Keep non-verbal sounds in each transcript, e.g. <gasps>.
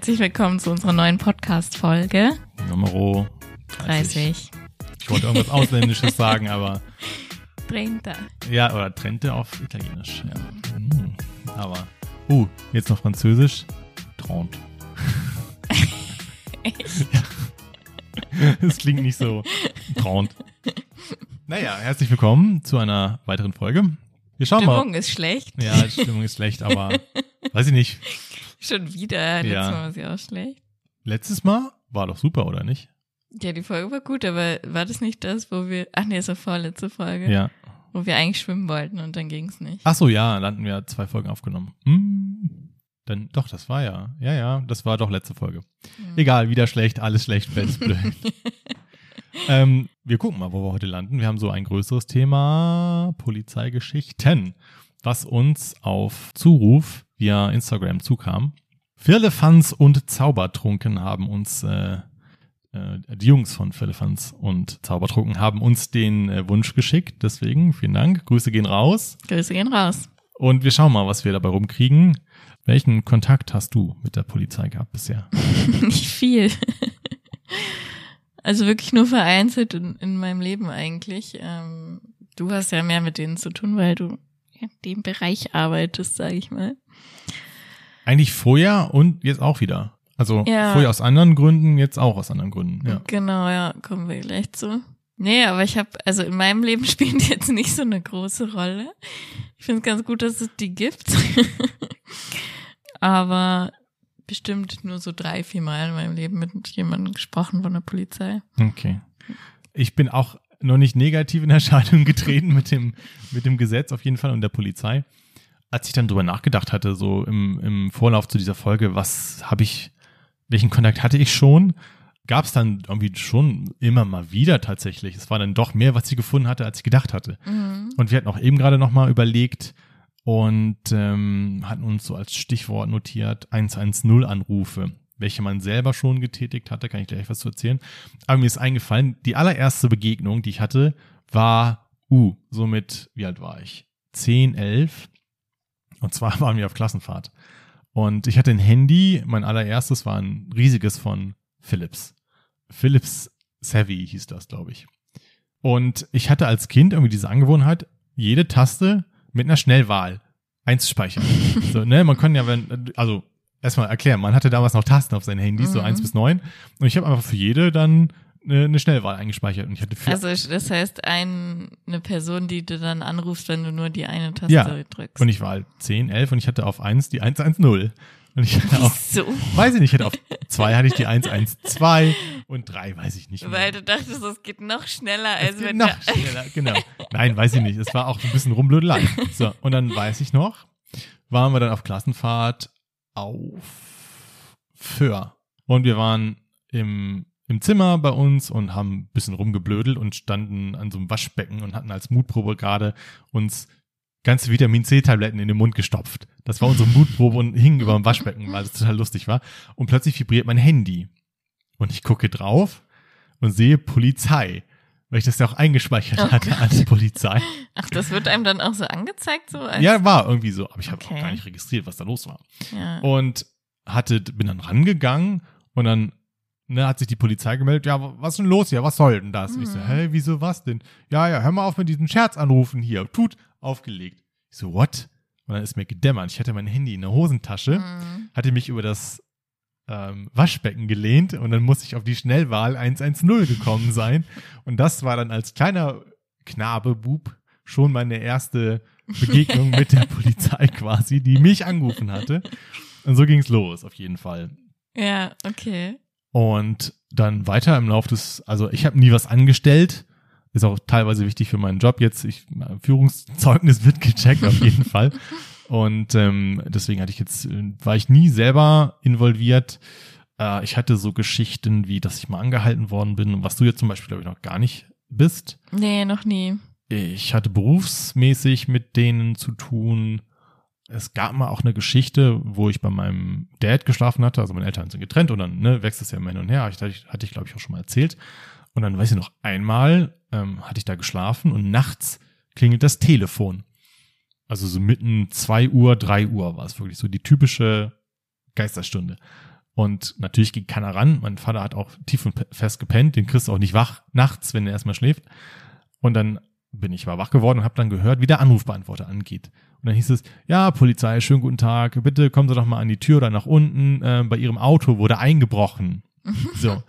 Herzlich willkommen zu unserer neuen Podcast-Folge Nummer 30. 30. Ich wollte irgendwas Ausländisches sagen, aber 30. ja, oder Trente auf Italienisch. Ja. Hm, Aber, uh, jetzt noch Französisch. Trente. <laughs> Ja. Es klingt nicht so traunt. Naja, herzlich willkommen zu einer weiteren Folge. Wir schauen Stimmung mal. ist schlecht. Ja, die Stimmung ist schlecht, aber weiß ich nicht. Schon wieder. Letztes Ja. Mal war sie auch schlecht. Letztes Mal war doch super, oder nicht? Ja, die Folge war gut, aber war das nicht das, wo wir, ach nee, das war vorletzte Folge, Ja. wo wir eigentlich schwimmen wollten und dann ging's nicht. Ach so, ja, dann hatten wir zwei Folgen aufgenommen. Hm. Dann, doch, das war ja. Ja, ja, das war doch letzte Folge. Hm. Egal, wieder schlecht, alles schlecht, <laughs> Best blöd. ähm, wir gucken mal, wo wir heute landen. Wir haben so ein größeres Thema, Polizeigeschichten, was uns auf Zuruf via Instagram zukam. Firlefanz und Zaubertrunken haben uns, äh, äh, die Jungs von Firlefanz und Zaubertrunken haben uns den äh, Wunsch geschickt. Deswegen vielen Dank. Grüße gehen raus. Grüße gehen raus. Und wir schauen mal, was wir dabei rumkriegen. Welchen Kontakt hast du mit der Polizei gehabt bisher? <laughs> nicht viel. Also wirklich nur vereinzelt in, in meinem Leben eigentlich. Ähm, du hast ja mehr mit denen zu tun, weil du in dem Bereich arbeitest, sage ich mal. Eigentlich vorher und jetzt auch wieder. Also Ja. vorher aus anderen Gründen, jetzt auch aus anderen Gründen. Ja. Genau, ja, kommen wir gleich zu. Nee, aber ich habe, also in meinem Leben <laughs> spielen die jetzt nicht so eine große Rolle. Ich finde es ganz gut, dass es die gibt. <laughs> aber bestimmt nur so drei, vier Mal in meinem Leben mit jemandem gesprochen von der Polizei. Okay. Ich bin auch noch nicht negativ in Erscheinung getreten mit dem, mit dem Gesetz auf jeden Fall und der Polizei. Als ich dann drüber nachgedacht hatte, so im, im Vorlauf zu dieser Folge, was habe ich, welchen Kontakt hatte ich schon, gab es dann irgendwie schon immer mal wieder tatsächlich. Es war dann doch mehr, was ich gefunden hatte, als ich gedacht hatte. Mhm. Und wir hatten auch eben gerade nochmal überlegt und ähm, hatten uns so als Stichwort notiert 110-Anrufe, welche man selber schon getätigt hatte, kann ich gleich was zu erzählen. Aber mir ist eingefallen, die allererste Begegnung, die ich hatte, war, uh, somit, wie alt war ich? 10, 11. Und zwar <laughs> waren wir auf Klassenfahrt. Und ich hatte ein Handy, mein allererstes war ein riesiges von Philips. Philips Savvy hieß das, glaube ich. Und ich hatte als Kind irgendwie diese Angewohnheit, jede Taste mit einer Schnellwahl einzuspeichern. <laughs> so, ne, man kann ja, wenn, also erstmal erklären, man hatte damals noch Tasten auf seinen Handys, so Mhm. 1 bis 9. Und ich habe einfach für jede dann eine, eine Schnellwahl eingespeichert. Und ich hatte für, Also das heißt, ein, eine Person, die du dann anrufst, wenn du nur die eine Taste Ja. drückst. und ich war halt 10, 11 und ich hatte auf 1 die 110. Und ich hatte auf, Wieso? weiß ich nicht, ich hatte auf 2 hatte ich die 112 und 3 weiß ich nicht. mehr. Weil du dachtest, es geht noch schneller, Es als geht wenn noch der- schneller, <laughs> genau. Nein, weiß ich nicht. Es war auch ein bisschen rumblödelei. So, und dann weiß ich noch, waren wir dann auf Klassenfahrt auf Föhr. Und wir waren im, im Zimmer bei uns und haben ein bisschen rumgeblödelt und standen an so einem Waschbecken und hatten als Mutprobe gerade uns ganze Vitamin C-Tabletten in den Mund gestopft. Das war unsere Mutprobe und hingen über dem Waschbecken, weil es total lustig war. Und plötzlich vibriert mein Handy. Und ich gucke drauf und sehe Polizei. Weil ich das ja auch eingespeichert Oh hatte als Polizei. Ach, das wird einem dann auch so angezeigt, so als, Ja, war irgendwie so. Aber ich habe Okay. auch gar nicht registriert, was da los war. ja. Und hatte, bin dann rangegangen und dann ne, hat sich die Polizei gemeldet, ja, was ist denn los hier? Was soll denn das? Ich so, Mhm. hä, wieso was denn? Ja, ja, hör mal auf mit diesen Scherzanrufen hier. Tut, aufgelegt. Ich so, what? Und dann ist mir gedämmert. Ich hatte mein Handy in der Hosentasche, Mhm. hatte mich über das ähm, Waschbecken gelehnt und dann musste ich auf die Schnellwahl 110 gekommen <laughs> sein. Und das war dann als kleiner Knabe, Bub, schon meine erste Begegnung mit der <laughs> Polizei quasi, die mich angerufen hatte. Und so ging's los, auf jeden Fall. ja, okay. Und dann weiter im Lauf des, also ich habe nie was angestellt. Ist auch teilweise wichtig für meinen Job jetzt. Ich, Führungszeugnis wird gecheckt auf jeden Fall. Und ähm, deswegen hatte ich jetzt, äh, war ich nie selber involviert. Äh, ich hatte so Geschichten wie, dass ich mal angehalten worden bin, was du jetzt zum Beispiel, glaube ich, noch gar nicht bist. Nee, noch nie. Ich hatte berufsmäßig mit denen zu tun. Es gab mal auch eine Geschichte, wo ich bei meinem Dad geschlafen hatte. Also meine Eltern sind getrennt und dann ne, wächst es ja immer hin und her. Ich, hatte, hatte ich, glaube ich, auch schon mal erzählt. Und dann weiß ich noch einmal, ähm, hatte ich da geschlafen und nachts klingelt das Telefon. Also so mitten zwei Uhr, drei Uhr war es wirklich so die typische Geisterstunde. Und natürlich ging keiner ran. Mein Vater hat auch tief und fest gepennt. Den kriegst du auch nicht wach nachts, wenn er erstmal schläft. Und dann bin ich mal wach geworden und habe dann gehört, wie der Anrufbeantworter angeht. Und dann hieß es, ja, Polizei, schönen guten Tag, bitte kommen Sie doch mal an die Tür oder nach unten. Äh, bei Ihrem Auto wurde eingebrochen. <laughs> so.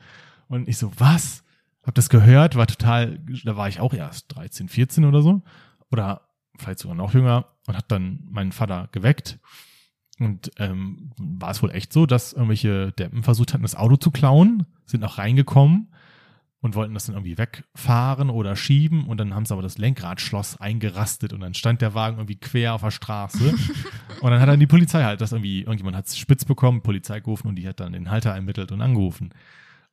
Und ich so, was? Hab das gehört, war total, da war ich auch erst 13, 14 oder so. Oder vielleicht sogar noch jünger und hab dann meinen Vater geweckt. Und ähm, war es wohl echt so, dass irgendwelche Deppen versucht hatten, das Auto zu klauen, sind auch reingekommen und wollten das dann irgendwie wegfahren oder schieben und dann haben sie aber das Lenkradschloss eingerastet und dann stand der Wagen irgendwie quer auf der Straße <laughs> und dann hat dann die Polizei halt das irgendwie, irgendjemand hat es spitz bekommen, Polizei gerufen und die hat dann den Halter ermittelt und angerufen.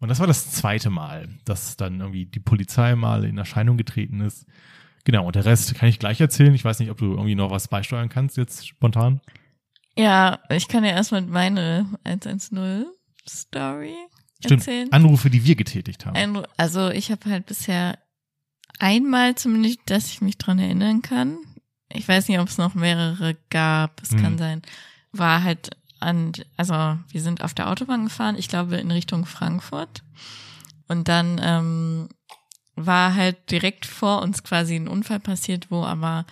Und das war das zweite Mal, dass dann irgendwie die Polizei mal in Erscheinung getreten ist. Genau, und der Rest kann ich gleich erzählen. Ich weiß nicht, ob du irgendwie noch was beisteuern kannst jetzt spontan. Ja, ich kann ja erstmal meine 110 Story Stimmt, erzählen. Anrufe, die wir getätigt haben. Ein, also ich habe halt bisher einmal zumindest, dass ich mich dran erinnern kann. Ich weiß nicht, ob es noch mehrere gab. Es Hm. kann sein. War halt an, also wir sind auf der Autobahn gefahren. Ich glaube in Richtung Frankfurt. Und dann ähm, war halt direkt vor uns quasi ein Unfall passiert, wo aber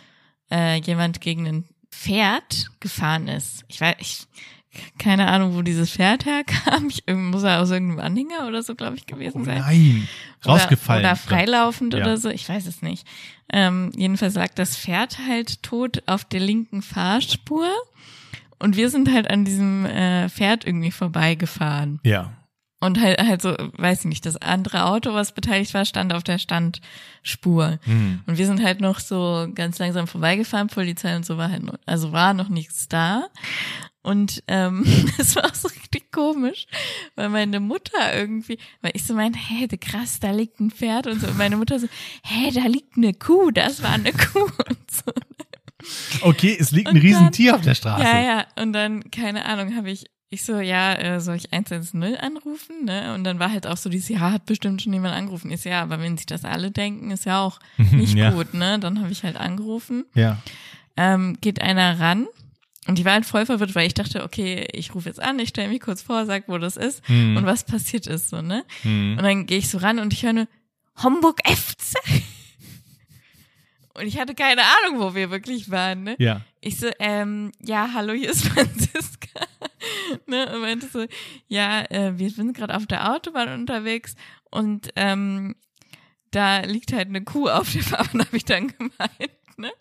äh, jemand gegen ein Pferd gefahren ist. Ich weiß, ich keine Ahnung, wo dieses Pferd herkam. Ich, muss er aus irgendeinem Anhänger oder so, glaube ich, oh gewesen sein. nein, rausgefallen. Oder, freilaufend Ja. oder so, ich weiß es nicht. Ähm, jedenfalls lag das Pferd halt tot auf der linken Fahrspur und wir sind halt an diesem äh, Pferd irgendwie vorbeigefahren. Ja, Und halt, halt so, weiß ich nicht, das andere Auto, was beteiligt war, stand auf der Standspur. hm. Und wir sind halt noch so ganz langsam vorbeigefahren, Polizei und so war halt, noch, also war noch nichts da. Und ähm, <laughs> es war auch so richtig komisch, weil meine Mutter irgendwie, weil ich so meine, hä, krass, da liegt ein Pferd und so. Und meine Mutter so, hä, da liegt eine Kuh, das war eine <laughs> Kuh und so. Okay, es liegt ein Und dann- Riesentier auf der Straße. Ja, ja. Und dann, keine Ahnung, habe ich, ich so, ja, äh, soll ich 110 anrufen? Ne? Und dann war halt auch so dieses, ja, hat bestimmt schon jemand angerufen. Ist ja, aber wenn sich das alle denken, ist ja auch <laughs> nicht Ja. gut, ne? Dann habe ich halt angerufen. ja. Ähm, geht einer ran. Und die war halt voll verwirrt, weil ich dachte, okay, ich rufe jetzt an, ich stelle mich kurz vor, sag, wo das ist Hm. und was passiert ist, so, ne? Hm. Und dann gehe ich so ran und ich höre nur, Homburg FC. Und ich hatte keine Ahnung, wo wir wirklich waren, ne? Ja. Ich so, ähm, ja, hallo, hier ist <laughs> Franziska. ne? Und meinte so, ja, äh, wir sind gerade auf der Autobahn unterwegs und ähm, da liegt halt eine Kuh auf der Fahrbahn, <laughs> habe ich dann gemeint. Ne?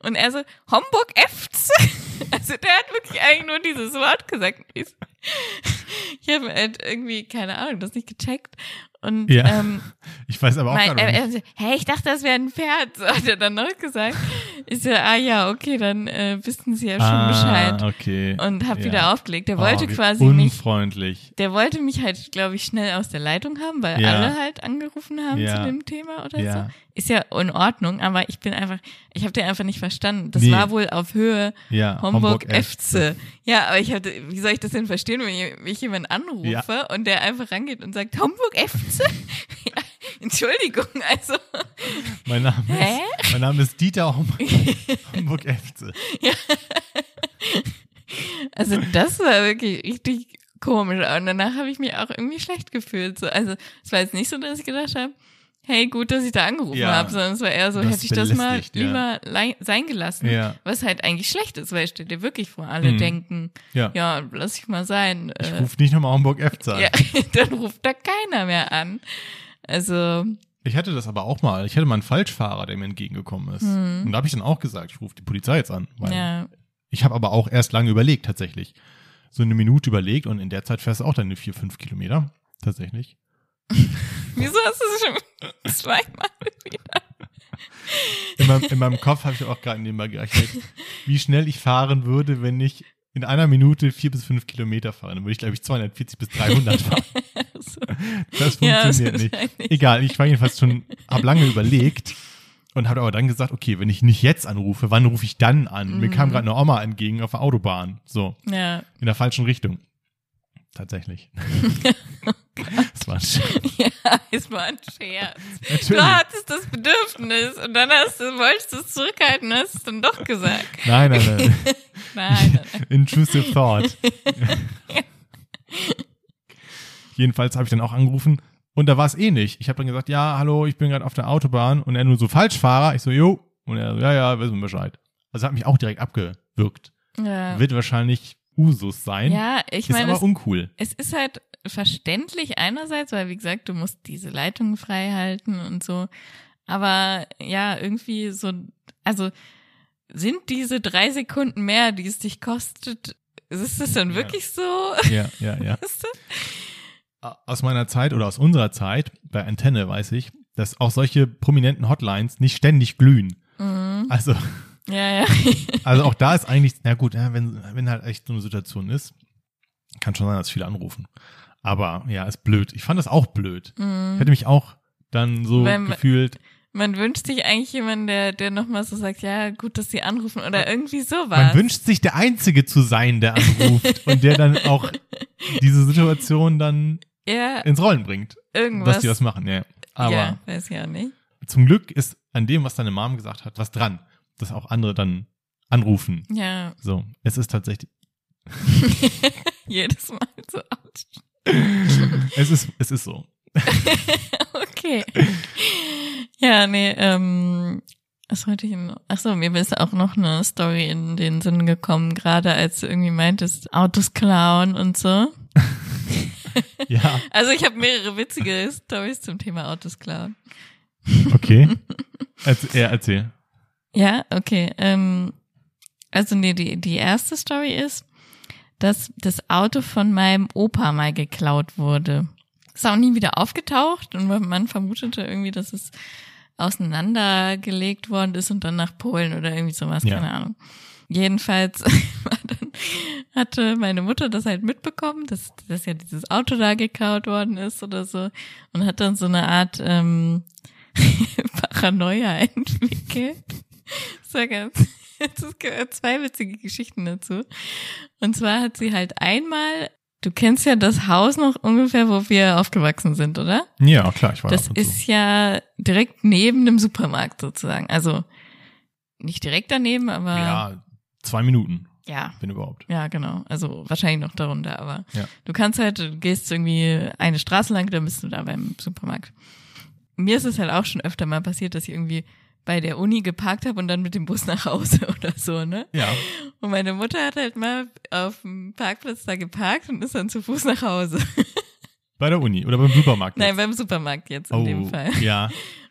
Und er so, Homburg FC. <laughs> Also der hat wirklich eigentlich nur dieses Wort gesagt. Ich <laughs> habe halt irgendwie, keine Ahnung, das nicht gecheckt. Und Ja. ähm, Ich weiß aber auch mein, gar er, nicht. hey, ich dachte, das wäre ein Pferd, <laughs> so hat er dann noch gesagt. Ich so, ah ja, okay, dann äh, wissen Sie ja schon ah, Bescheid. okay. Und hab Ja. wieder aufgelegt. Der wollte oh, quasi mich, Unfreundlich. der wollte mich halt, glaube ich, schnell aus der Leitung haben, weil Ja. alle halt angerufen haben Ja. zu dem Thema oder so. Ist ja in Ordnung, aber ich bin einfach, ich habe den einfach nicht verstanden. Das Nee. war wohl auf Höhe Ja, Homburg, Homburg FC. Ja, aber ich hatte, wie soll ich das denn verstehen, wenn ich- mich jemand anrufe Ja. und der einfach rangeht und sagt, Homburg FC? <laughs> ja, <laughs> Entschuldigung, also. Mein Name, Hä? ist, mein Name ist Dieter Hom <laughs> Homburg FC. Also das war wirklich richtig komisch. Und danach habe ich mich auch irgendwie schlecht gefühlt. So, also es war jetzt nicht so, dass ich gedacht habe, hey, gut, dass ich da angerufen Ja. habe, sondern es war eher so, hätte ich das mal ja. lieber sein gelassen. Ja. Was halt eigentlich schlecht ist, weil steht dir wirklich vor, alle Mhm. denken, Ja. ja, lass ich mal sein. Ich Äh, rufe nicht nochmal Homburg FC an. ja, <laughs> dann ruft da keiner mehr an. Also, Ich hatte das aber auch mal. Ich hatte mal einen Falschfahrer, der mir entgegengekommen ist. Mhm. Und da habe ich dann auch gesagt, ich rufe die Polizei jetzt an. Weil ja. Ich habe aber auch erst lange überlegt, tatsächlich. So eine Minute überlegt und in der Zeit fährst du auch deine vier, fünf Kilometer. Tatsächlich. <laughs> Wieso hast du es schon <laughs> zweimal wieder? In meinem, in meinem Kopf habe ich auch gerade nebenbei gerechnet, wie schnell ich fahren würde, wenn ich in einer Minute vier bis fünf Kilometer fahre. Dann würde ich, glaube ich, 240 bis 300 <laughs> fahren. So. Das Ja, funktioniert nicht. wahrscheinlich. Egal, ich war jedenfalls schon, habe lange überlegt und habe aber dann gesagt, okay, wenn ich nicht jetzt anrufe, wann rufe ich dann an? Mir kam Mhm. gerade eine Oma entgegen auf der Autobahn. So, Ja, in der falschen Richtung. Tatsächlich. <laughs> <laughs> es war ein Scherz. <laughs> Ja, es war ein Scherz. Du Natürlich. hattest das Bedürfnis und dann hast du, wolltest du es zurückhalten und hast es dann doch gesagt. Nein, nein, nein. <laughs> Nein, nein. Intrusive Thought. <laughs> Jedenfalls habe ich dann auch angerufen und da war es eh nicht. Ich habe dann gesagt, ja, hallo, ich bin gerade auf der Autobahn und er nur so Falschfahrer. Ich so, jo. Und er so, ja, ja, wissen wir Bescheid. Also hat mich auch direkt abgewürgt. Ja, Wird wahrscheinlich Usus sein. ja ich ist meine, aber es, uncool. es ist halt verständlich einerseits, weil wie gesagt, du musst diese Leitungen frei halten und so. Aber ja, irgendwie so, also sind diese drei Sekunden mehr, die es dich kostet, ist es dann Ja. wirklich so? Ja, ja, <laughs> ja. Weißt du? Aus meiner Zeit oder aus unserer Zeit bei Antenne weiß ich, dass auch solche prominenten Hotlines nicht ständig glühen. Mhm. Also, Ja, ja. <laughs> also auch da ist eigentlich, na gut, wenn, wenn halt echt so eine Situation ist, kann schon sein, dass viele anrufen. Aber ja, ist blöd. Ich fand das auch blöd. Ich Mhm. hätte mich auch dann so Wenn- gefühlt, Man wünscht sich eigentlich jemanden, der, der nochmal so sagt, ja, gut, dass sie anrufen oder irgendwie sowas. man wünscht sich der Einzige zu sein, der anruft und der dann auch <laughs> diese Situation dann ja, ins Rollen bringt, irgendwas. dass die das machen. Ja. Aber ja, weiß ich auch nicht. zum Glück ist an dem, was deine Mom gesagt hat, was dran, dass auch andere dann anrufen. Ja, So, es ist tatsächlich, <laughs> jedes Mal so out. Es ist, es ist so. <laughs> Okay. Ja, nee, ähm, was wollte ich denn? Ach so, mir ist auch noch eine Story in den Sinn gekommen, gerade als du irgendwie meintest, Autos klauen und so. Ja, <laughs> Also ich habe mehrere witzige Stories zum Thema Autos klauen. okay. <laughs> Erzähl, ja, erzähl. Ja, okay. Ähm, also nee, die, die erste Story ist, dass das Auto von meinem Opa mal geklaut wurde. Ist auch nie wieder aufgetaucht und man vermutete irgendwie, dass es auseinandergelegt worden ist und dann nach Polen oder irgendwie sowas, Ja. keine Ahnung. Jedenfalls <laughs> hatte meine Mutter das halt mitbekommen, dass, dass ja dieses Auto da geklaut worden ist oder so und hat dann so eine Art ähm, <laughs> Paranoia <laughs> entwickelt. Das war ganz, <laughs> es gehört zwei witzige Geschichten dazu. Und zwar hat sie halt einmal, du kennst ja das Haus noch ungefähr, wo wir aufgewachsen sind, oder? Ja, klar, ich war Das ist ja direkt neben dem Supermarkt sozusagen. Also nicht direkt daneben, aber Ja, zwei Minuten, ja. wenn überhaupt. Ja, genau. Also wahrscheinlich noch darunter, aber Ja. du kannst halt, du gehst irgendwie eine Straße lang, dann bist du da beim Supermarkt. Mir ist es halt auch schon öfter mal passiert, dass ich irgendwie bei der Uni geparkt habe und dann mit dem Bus nach Hause <laughs> oder so, ne? Ja, Und meine Mutter hat halt mal auf dem Parkplatz da geparkt und ist dann zu Fuß nach Hause. <laughs> bei der Uni oder beim Supermarkt. Nein, jetzt. beim Supermarkt jetzt in oh, dem Fall. ja.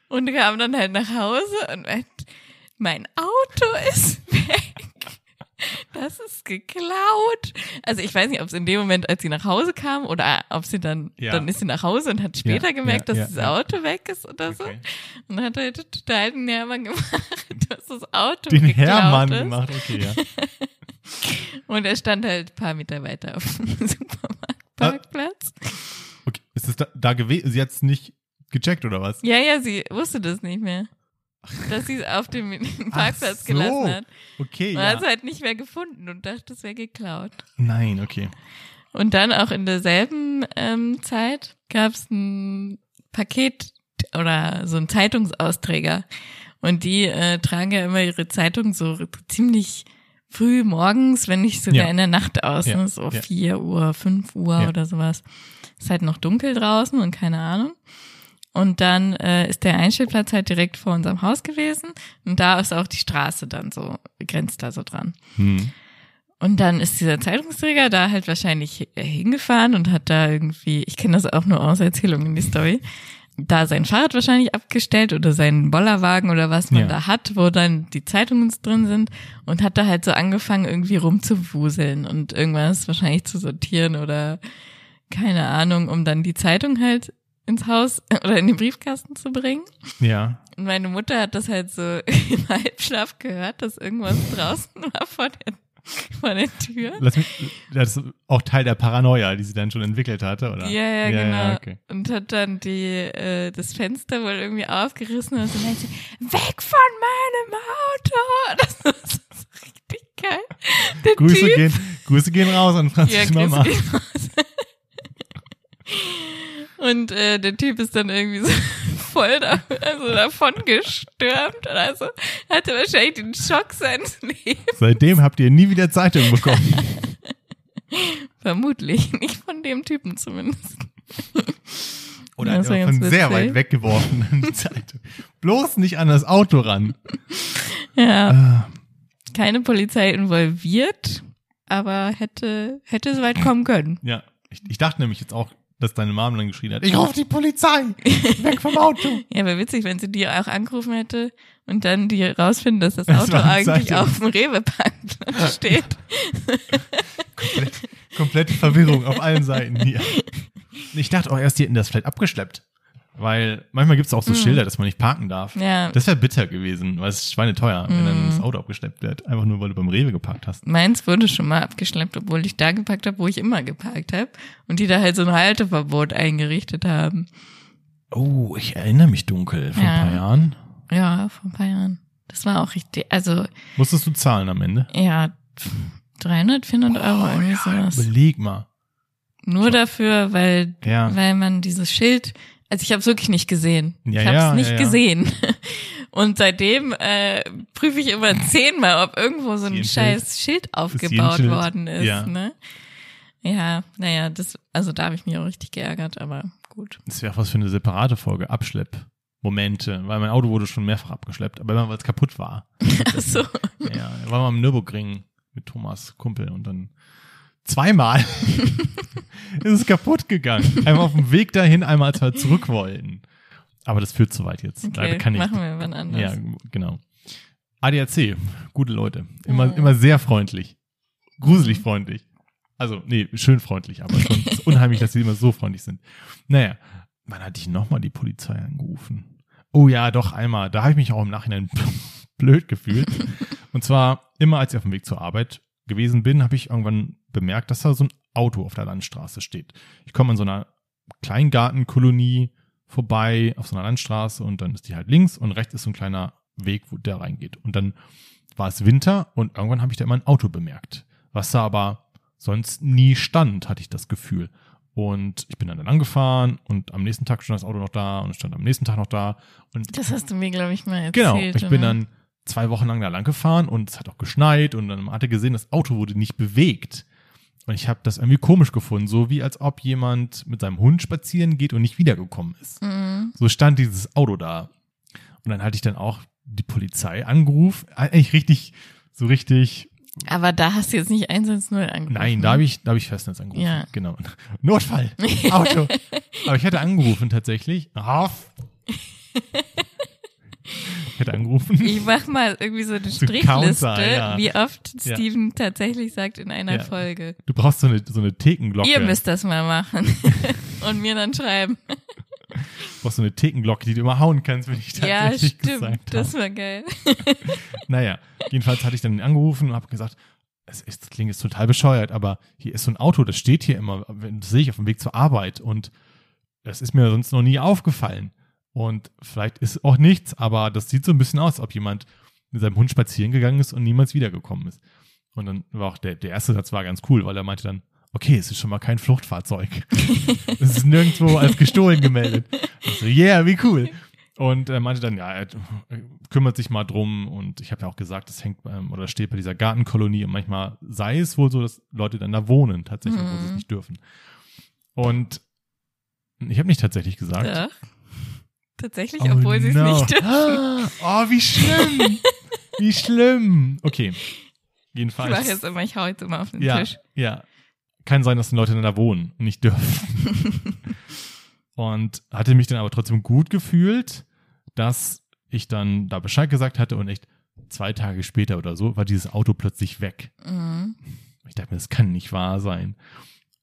Und kam dann halt nach Hause und meint, mein Auto ist <laughs> weg. Das ist geklaut. Also ich weiß nicht, ob es in dem Moment, als sie nach Hause kam oder ob sie dann, Ja. dann ist sie nach Hause und hat später Ja, gemerkt, ja, dass das. Auto weg ist oder so. Okay. Und dann hat halt total den Hermann gemacht, <laughs> dass das Auto Den Hermann ist. gemacht, okay, ja. <laughs> Und er stand halt ein paar Meter weiter auf dem <laughs> Supermarktparkplatz. okay. Ist es da, da gewesen? Sie hat es nicht gecheckt oder was? Ja, ja, sie wusste das nicht mehr. Dass sie es auf dem <laughs> Parkplatz so. gelassen hat. Okay, Und ja. hat es halt nicht mehr gefunden und dachte, es wäre geklaut. Nein, okay. Und dann auch in derselben ähm, Zeit gab es ein Paket oder so ein Zeitungsausträger. Und die äh, tragen ja immer ihre Zeitung so ziemlich früh morgens, wenn nicht sogar Ja. in der Nacht aus. Ja, Ne? So ja. 4 Uhr, 5 Uhr Ja. oder sowas. Ist halt noch dunkel draußen und keine Ahnung. Und dann äh, ist der Einstellplatz halt direkt vor unserem Haus gewesen. Und da ist auch die Straße dann so, grenzt da so dran. Hm. Und dann ist dieser Zeitungsträger da halt wahrscheinlich äh, hingefahren und hat da irgendwie, ich kenne das auch nur aus Erzählungen, die Story, da sein Fahrrad wahrscheinlich abgestellt oder seinen Bollerwagen oder was man Ja. da hat, wo dann die Zeitungen drin sind und hat da halt so angefangen irgendwie rumzuwuseln und irgendwas wahrscheinlich zu sortieren oder keine Ahnung, um dann die Zeitung halt ins Haus <laughs> oder in den Briefkasten zu bringen. Ja. Und meine Mutter hat das halt so <laughs> im Halbschlaf gehört, dass irgendwas <laughs> draußen war vor der, vor der Tür. Lass mich, das ist auch Teil der Paranoia, die sie dann schon entwickelt hatte, oder? Ja, ja, genau. okay. Und hat dann die, äh, das Fenster wohl irgendwie aufgerissen und so meinte, weg von meinem Auto! Das ist so richtig geil. Der Grüße Typ, gehen, Grüße gehen raus an ja, Franzis Grüße Mama. gehen raus. Und äh, der Typ ist dann irgendwie so <laughs> voll da, also davon gestürmt. Also hatte wahrscheinlich den Schock seines Lebens. Seitdem habt ihr nie wieder Zeitung bekommen. <laughs> Vermutlich, nicht von dem Typen zumindest. Oder Das von ganz sehr witzig. weit weggeworfen an die <laughs> Zeitung. Bloß nicht an das Auto ran. Ja, Ah, keine Polizei involviert, aber hätte, hätte so weit kommen können. Ja, ich, ich dachte nämlich jetzt auch, dass deine Mom dann geschrien hat, ich rufe die Polizei, weg vom Auto. <laughs> Ja, wäre witzig, wenn sie die auch angerufen hätte und dann die rausfinden, dass das Das Auto eigentlich Zeitung. auf dem Rewe-Parkplatz <laughs> steht. Komplett, komplette Verwirrung auf allen Seiten hier. Ich dachte auch erst, die hätten das vielleicht abgeschleppt. Weil manchmal gibt es auch so Schilder, dass man nicht parken darf. Ja. Das wäre bitter gewesen, weil es ist schweineteuer, wenn dann Mhm. das Auto abgeschleppt wird. Einfach nur, weil du beim Rewe geparkt hast. Meins wurde schon mal abgeschleppt, obwohl ich da geparkt habe, wo ich immer geparkt habe. Und die da halt so ein Halteverbot eingerichtet haben. Oh, ich erinnere mich dunkel vor Ja. ein paar Jahren. Ja, vor ein paar Jahren. Das war auch richtig, also Musstest du zahlen am Ende? ja, 300, 400 Euro irgendwie sowas. Überleg mal. Nur dafür, weil, Ja. weil man dieses Schild, also ich habe es wirklich nicht gesehen. Ja, ich habe es ja, nicht ja, gesehen. <laughs> Und seitdem äh, prüfe ich immer zehnmal, ob irgendwo so Ist ein hier ein scheiß Schild ein aufgebaut Schild? worden ist. Ja. Ne? Ja, naja, das, also da habe ich mich auch richtig geärgert, aber gut. Das wäre auch was für eine separate Folge. Abschlepp-Momente. Weil mein Auto wurde schon mehrfach abgeschleppt, aber immer weil es kaputt war. <laughs> Ach so. Ja, waren mal am Nürburgring mit Thomas Kumpel und dann zweimal <laughs> ist es kaputt gegangen. Einmal auf dem Weg dahin, einmal als wir zurück wollten. Aber das führt zu weit jetzt. Okay, kann ich. machen wir wann anders. Ja, genau. ADAC, gute Leute. Immer, Mhm. immer sehr freundlich. Gruselig freundlich. Also, nee, schön freundlich, aber schon <laughs> unheimlich, dass sie immer so freundlich sind. Naja, wann hatte ich nochmal die Polizei angerufen? Oh ja, doch einmal. Da habe ich mich auch im Nachhinein <laughs> blöd gefühlt. Und zwar immer, als ich auf dem Weg zur Arbeit gewesen bin, habe ich irgendwann bemerkt, dass da so ein Auto auf der Landstraße steht. Ich komme an so einer Kleingartenkolonie vorbei auf so einer Landstraße und dann ist die halt links und rechts ist so ein kleiner Weg, wo der reingeht. Und dann war es Winter und irgendwann habe ich da immer ein Auto bemerkt, was da aber sonst nie stand, hatte ich das Gefühl. Und ich bin dann, angefahren und am nächsten Tag stand das Auto noch da und stand am nächsten Tag noch da. Und Das hast du mir, glaube ich, mal erzählt. Genau, ich bin dann zwei Wochen lang da lang gefahren und es hat auch geschneit und dann hatte gesehen, das Auto wurde nicht bewegt. Und ich habe das irgendwie komisch gefunden, so wie als ob jemand mit seinem Hund spazieren geht und nicht wiedergekommen ist. Mhm. So stand dieses Auto da. Und dann hatte ich dann auch die Polizei angerufen, eigentlich richtig, so richtig, Aber da hast du jetzt nicht 110 angerufen. nein, da habe ich, da habe ich Festnetz angerufen. Ja. Genau. <laughs> Notfall, <laughs> Auto. Aber ich hätte angerufen tatsächlich. Raff. <laughs> Ich <laughs> hätte angerufen. Ich mach mal irgendwie so eine Strichliste, Counter, ja. wie oft Ja. Steven tatsächlich sagt in einer Ja. Folge. Du brauchst so eine, so eine Thekenglocke. Ihr müsst das mal machen. <laughs> Und mir dann schreiben. Du <laughs> brauchst so eine Thekenglocke, die du immer hauen kannst, wenn ich Ja, tatsächlich stimmt. gesagt Das habe. war geil. Naja, jedenfalls hatte ich dann angerufen und habe gesagt, es ist, das klingt jetzt total bescheuert, aber hier ist so ein Auto, das steht hier immer, das sehe ich auf dem Weg zur Arbeit und das ist mir sonst noch nie aufgefallen. Und vielleicht ist auch nichts, aber das sieht so ein bisschen aus, als ob jemand mit seinem Hund spazieren gegangen ist und niemals wiedergekommen ist. Und dann war auch der, der erste Satz war ganz cool, weil er meinte dann, okay, es ist schon mal kein Fluchtfahrzeug. <laughs> es ist nirgendwo als gestohlen gemeldet. Ich so, yeah, wie cool. Und er meinte dann, ja, er kümmert sich mal drum. Und ich habe ja auch gesagt, das hängt ähm, oder steht bei dieser Gartenkolonie. Und manchmal sei es wohl so, dass Leute dann da wohnen, tatsächlich, wo sie es Mhm. nicht dürfen. Und ich habe nicht tatsächlich gesagt. Doch. Tatsächlich, Oh, obwohl sie es no. nicht dürfen. <gasps> Oh, wie schlimm. wie schlimm. Okay. Ich mache Jedenfalls. jetzt immer, ich hau jetzt immer auf den Ja, Tisch. ja. Kann sein, dass die Leute dann da wohnen und nicht dürfen. <laughs> und hatte mich dann aber trotzdem gut gefühlt, dass ich dann da Bescheid gesagt hatte und echt zwei Tage später oder so war dieses Auto plötzlich weg. Mhm. Ich dachte mir, das kann nicht wahr sein.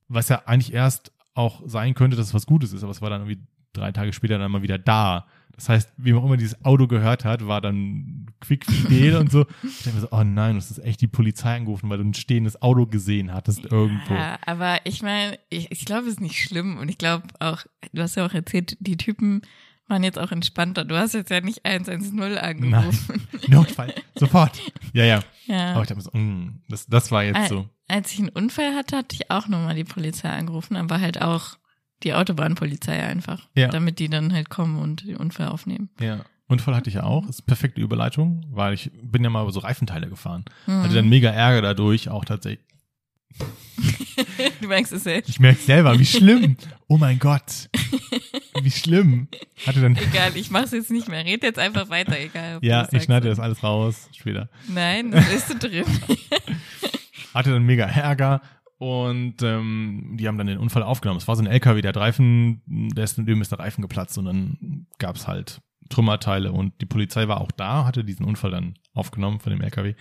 Was ja eigentlich erst auch sein könnte, dass es was Gutes ist, aber es war dann irgendwie drei Tage später dann mal wieder da. Das heißt, wie man auch immer dieses Auto gehört hat, war dann quick fidel und so. Ich dachte mir so, oh nein, das ist echt die Polizei angerufen, weil du ein stehendes Auto gesehen hattest irgendwo. Ja, aber ich meine, ich, ich glaube, es ist nicht schlimm. Und ich glaube auch, du hast ja auch erzählt, die Typen waren jetzt auch entspannter. Du hast jetzt ja nicht 110 angerufen. <laughs> Notfall, sofort. Ja, ja. Ja. Aber ich dachte mir so, mm, das, das war jetzt Al- so. Als ich einen Unfall hatte, hatte ich auch nochmal die Polizei angerufen, aber halt auch die Autobahnpolizei einfach, Ja. damit die dann halt kommen und den Unfall aufnehmen. Ja. Unfall hatte ich ja auch. Ist perfekte Überleitung, weil ich bin ja mal über so Reifenteile gefahren. Mhm. Hatte dann mega Ärger dadurch, auch tatsächlich. <laughs> du merkst es selbst. Ich merke selber, wie schlimm. Oh mein Gott. Wie schlimm. Hatte dann, Egal, ich mach's jetzt nicht mehr. Red jetzt einfach weiter, egal. ja, ich schneide das alles raus später. Nein, das ist so drin. Hatte dann mega Ärger und ähm, die haben dann den Unfall aufgenommen. Es war so ein LKW, der Reifen, der ist, dem ist der Reifen geplatzt und dann gab's halt Trümmerteile und die Polizei war auch da, hatte diesen Unfall dann aufgenommen von dem LKW.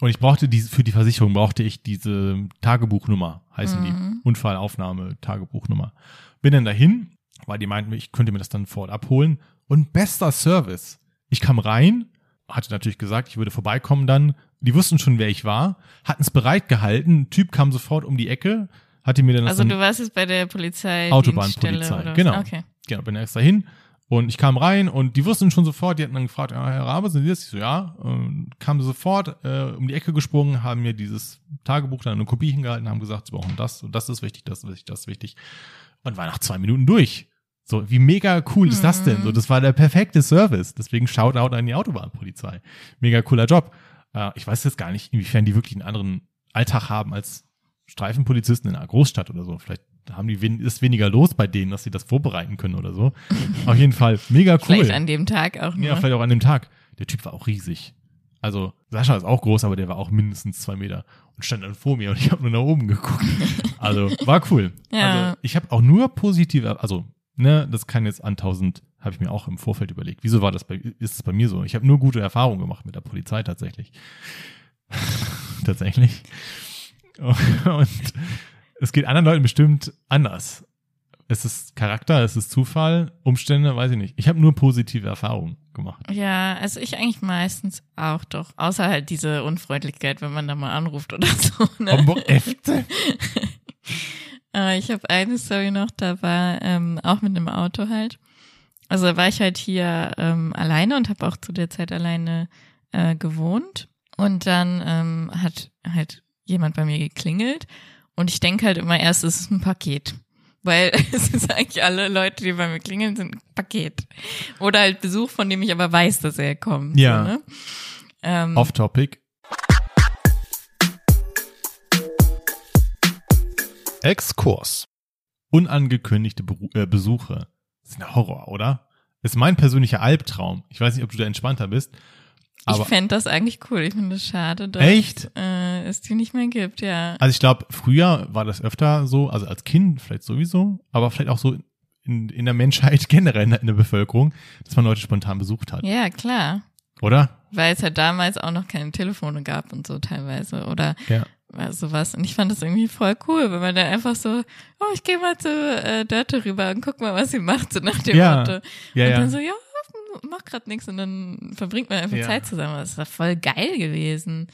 Und ich brauchte diese, für die Versicherung brauchte ich diese Tagebuchnummer, heißen die. Mhm. Unfallaufnahme, Tagebuchnummer. Bin dann dahin, weil die meinten, ich könnte mir das dann vor Ort abholen. Und bester Service. Ich kam rein, hatte natürlich gesagt, ich würde vorbeikommen dann. Die wussten schon, wer ich war, hatten es bereit gehalten. Ein Typ kam sofort um die Ecke, hatte mir dann Also du warst jetzt bei der Polizei. Autobahnpolizei, genau. Okay. Genau, bin extra hin und ich kam rein und die wussten schon sofort, die hatten dann gefragt, ja, Herr Rabe, sind Sie das? Ich so, ja. Und kamen sofort äh, um die Ecke gesprungen, haben mir dieses Tagebuch dann eine Kopie hingehalten, haben gesagt, sie brauchen das und das ist wichtig, das ist wichtig, das ist wichtig. Und war nach zwei Minuten durch. So, wie mega cool ist das denn? Mhm. So, das war der perfekte Service. Deswegen Shoutout an die Autobahnpolizei. Mega cooler Job. Äh, ich weiß jetzt gar nicht, inwiefern die wirklich einen anderen Alltag haben als Streifenpolizisten in einer Großstadt oder so. Vielleicht haben die wen ist weniger los bei denen, dass sie das vorbereiten können oder so. <laughs> Auf jeden Fall mega cool. Vielleicht an dem Tag auch nur. ja, vielleicht auch an dem Tag. Der Typ war auch riesig. Also Sascha ist auch groß, aber der war auch mindestens zwei Meter und stand dann vor mir und ich habe nur nach oben geguckt. <laughs> Also war cool. Ja. Also ich habe auch nur positive, also ne, das kann jetzt an tausend, habe ich mir auch im Vorfeld überlegt. Wieso war das bei, ist es bei mir so? Ich habe nur gute Erfahrungen gemacht mit der Polizei tatsächlich. <laughs> tatsächlich. Und es geht anderen Leuten bestimmt anders. Es ist Charakter, es ist Zufall, Umstände, weiß ich nicht. Ich habe nur positive Erfahrungen gemacht. Ja, also ich eigentlich meistens auch doch. Außer halt diese Unfreundlichkeit, wenn man da mal anruft oder <laughs> so. Ne? <laughs> Äh, ich habe eine Story noch, da war ähm, auch mit einem Auto halt. Also da war ich halt hier ähm, alleine und habe auch zu der Zeit alleine äh, gewohnt. Und dann ähm, hat halt jemand bei mir geklingelt. Und ich denke halt immer erst, es ist ein Paket. Weil <laughs> es ist eigentlich alle Leute, die bei mir klingeln, sind ein Paket. Oder halt Besuch, von dem ich aber weiß, dass er kommt. Ja. So, ne? ähm, Off-Topic. Exkurs. Unangekündigte Beru äh, Besuche. Das ist ein Horror, oder? ist mein persönlicher Albtraum. Ich weiß nicht, ob du da entspannter bist. ich Aber, fände das eigentlich cool. Ich finde es schade, dass Echt? Äh, es die nicht mehr gibt, ja. also ich glaube, früher war das öfter so, also als Kind vielleicht sowieso, aber vielleicht auch so in, in der Menschheit <laughs> generell in der, in der Bevölkerung, dass man Leute spontan besucht hat. Ja, klar. Oder? Weil es halt damals auch noch keine Telefone gab und so teilweise oder Ja. Sowas. Und ich fand das irgendwie voll cool, wenn man da einfach so, oh, ich gehe mal zu äh, Dörte rüber und guck mal, was sie macht, so nach dem Ja. Motto. Ja, und ja. dann so, ja, mach grad nichts und dann verbringt man einfach Ja. Zeit zusammen. Das war voll geil gewesen.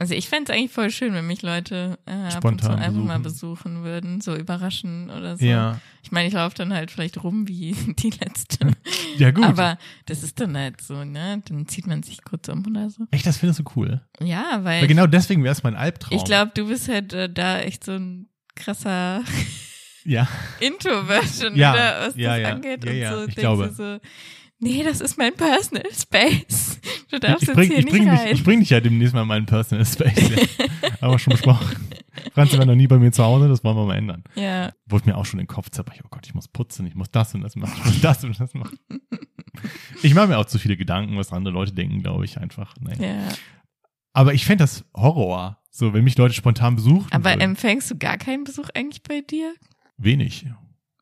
Also ich fände es eigentlich voll schön, wenn mich Leute äh, ab und zu Spontan einfach mal besuchen. würden, so überraschen oder so. ja. Ich meine, ich laufe dann halt vielleicht rum wie <laughs> die letzte. Ja, gut. Aber das ist dann halt so, ne? Dann zieht man sich kurz um oder so. Echt, das findest du cool. Ja, weil Weil genau deswegen wäre es mein Albtraum. ich glaube, du bist halt äh, da echt so ein krasser <laughs> Ja. <laughs> Introversion, Ja, oder was ja, das ja, angeht. ja, und ja, so ich denkst glaube. du so, nee, das ist mein Personal Space. Du darfst ich jetzt bring, hier ich nicht bring, dich, rein. ich bring dich ja demnächst mal in meinen Personal Space. <laughs> Wir schon besprochen. Franzi war noch nie bei mir zu Hause, das wollen wir mal ändern. ja, Wurde mir auch schon den Kopf zerbrech. Oh Gott, ich muss putzen, ich muss das und das machen, ich muss das und das machen. <laughs> Ich mache mir auch zu viele Gedanken, was andere Leute denken, glaube ich einfach. Nee. ja. Aber ich fände das Horror, so wenn mich Leute spontan besuchen. Aber würden. empfängst du gar keinen Besuch eigentlich bei dir? Wenig.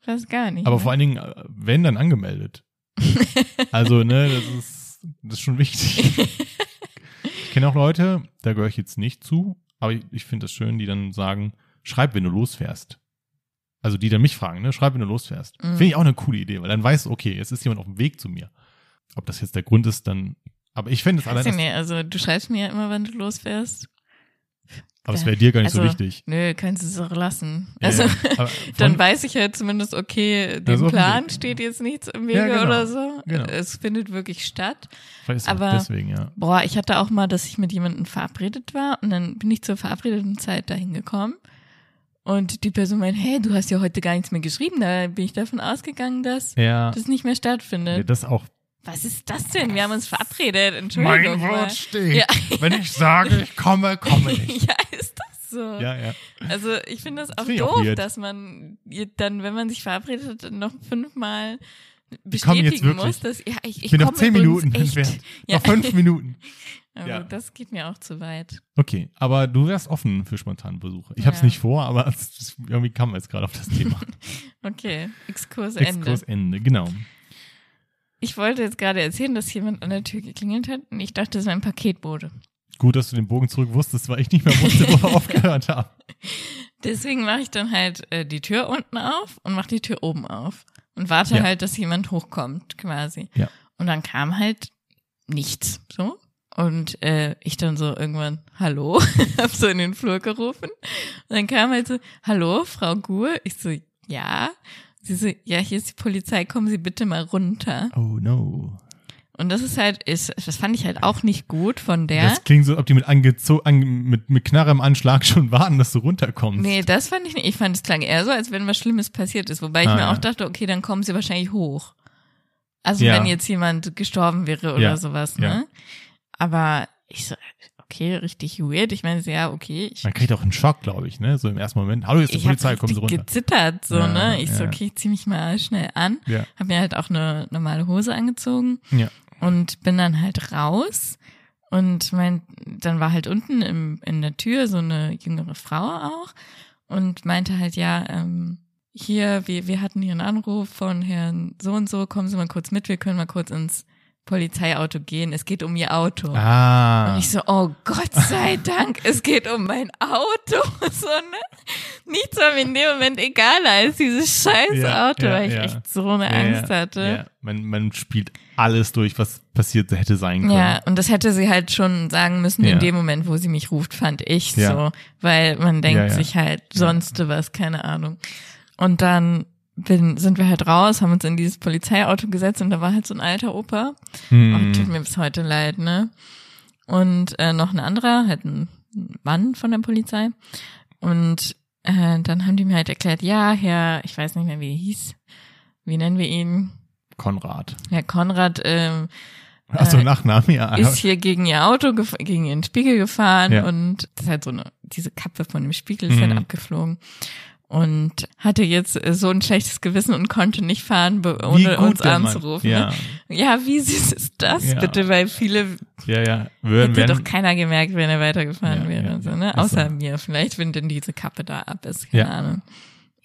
Das gar nicht. Aber ne? vor allen Dingen, äh, wenn, dann angemeldet. <laughs> Also, ne, das ist, das ist schon wichtig. <laughs> Ich kenne auch Leute, da gehöre ich jetzt nicht zu, aber ich, ich finde es schön, die dann sagen, schreib, wenn du losfährst. Also die dann mich fragen, ne, schreib, wenn du losfährst. Mhm. Finde ich auch eine coole Idee, weil dann weißt du, okay, jetzt ist jemand auf dem Weg zu mir. Ob das jetzt der Grund ist, dann, aber ich finde es allein, ich nicht, also du schreibst mir ja immer, wenn du losfährst. Aber es wäre dir gar nicht so Also, wichtig. Nö, kannst du es auch lassen. Ja, Also, ja. <laughs> Dann weiß ich halt zumindest, okay, dem Plan steht jetzt nichts im Wege Ja, genau. oder so. Genau. Es findet wirklich statt. vielleicht aber- deswegen, ja. Boah, ich hatte auch mal, dass ich mit jemandem verabredet war und dann bin ich zur verabredeten Zeit dahin gekommen Und die Person meint, hey, du hast ja heute gar nichts mehr geschrieben. Da bin ich davon ausgegangen, dass Ja. das nicht mehr stattfindet. das auch. Was ist das denn? Wir haben uns verabredet. Entschuldigung. Mein. Wort steht. Ja. Wenn ich sage, ich komme, komme <laughs> ich. ja, ist das so? Ja, ja. Also ich finde das auch auch doof, weird. dass man dann, wenn man sich verabredet hat, noch fünfmal bestätigen wirklich. muss, dass ja, ich, ich, Ich bin noch zehn Minuten entfernt. Ja. Noch fünf Minuten. <laughs> Aber Ja. das geht mir auch zu weit. Okay, aber du wärst offen für spontane Besuche. Ich hab's Ja. nicht vor, aber es, <laughs> es, irgendwie kam wir jetzt gerade auf das Thema. Okay, Exkurs Ende. Exkurs Ende, genau. Ich wollte jetzt gerade erzählen, dass jemand an der Tür geklingelt hat und ich dachte, es war ein Paketbote. Gut, dass du den Bogen zurück wusstest, weil ich nicht mehr wusste, wo wir <laughs> aufgehört haben. Deswegen mache ich dann halt äh, die Tür unten auf und mache die Tür oben auf und warte Ja. halt, dass jemand hochkommt, quasi. Ja. Und dann kam halt nichts, so. Und äh, ich dann so irgendwann, hallo, <laughs> hab so in den Flur gerufen. Und dann kam halt so, hallo, Frau Gur. Ich so, ja. Sie so, ja, hier ist die Polizei, kommen Sie bitte mal runter. Oh no. Und das ist halt, ist, das fand ich halt auch nicht gut von der. Das klingt so, als ob die mit, angezo an, mit, mit Knarre im Anschlag <laughs> schon warten, dass du runterkommst. Nee, das fand ich nicht. Ich fand, es klang eher so, als wenn was Schlimmes passiert ist. Wobei ich Ah, mir ja. auch dachte, okay, dann kommen sie wahrscheinlich hoch. Also Ja. wenn jetzt jemand gestorben wäre oder Ja. sowas, ne? Aber ich so, okay, richtig weird. Ich meine, so, ja, okay. Man kriegt auch einen Schock, glaube ich, ne? So im ersten Moment. Hallo, hier ist die Polizei, kommen Sie runter. gezittert, so, Ja, ne? Ich so, ja. okay, ich zieh mich mal schnell an. Ja. Hab mir halt auch eine normale Hose angezogen Ja. und bin dann halt raus. Und mein, dann war halt unten im, in der Tür so eine jüngere Frau auch und meinte halt, ja, ähm, hier, wir, wir hatten hier einen Anruf von Herrn so und so, kommen Sie mal kurz mit, wir können mal kurz ins Polizeiauto gehen. Es geht um Ihr Auto. Ah. Und ich so, oh Gott sei Dank, es geht um mein Auto. <laughs> So, ne? Nichts war mir in dem Moment egaler als dieses scheiß Ja, Auto, ja, weil ich ja. echt so eine Angst hatte. Man, man spielt alles durch, was passiert hätte sein können. Ja, und das hätte sie halt schon sagen müssen in dem Moment, wo sie mich ruft, fand ich so. Weil man denkt sich halt sonst was, keine Ahnung. Und dann bin, sind wir halt raus, haben uns in dieses Polizeiauto gesetzt und da war halt so ein alter Opa. Hm. Oh, tut mir bis heute leid, ne? Und äh, noch ein anderer, halt ein Mann von der Polizei. Und äh, dann haben die mir halt erklärt, ja, Herr, ich weiß nicht mehr, wie er hieß. Wie nennen wir ihn? Konrad. Herr Konrad ähm, Achso, Äh, Nachname, ja. ist hier gegen ihr Auto, gegen ihren Spiegel gefahren Ja. und das ist halt so eine, diese Kappe von dem Spiegel ist halt Mhm. abgeflogen. Und hatte jetzt so ein schlechtes Gewissen und konnte nicht fahren, ohne uns anzurufen. Ja, Ne? Ja, wie süß ist das Ja. bitte? Weil viele ja, ja. Würden, hätte doch keiner gemerkt, wenn er weitergefahren Ja, wäre. ja, so, ne? Außer so. mir, vielleicht, wenn denn diese Kappe da ab ist. Keine Ja. Ahnung.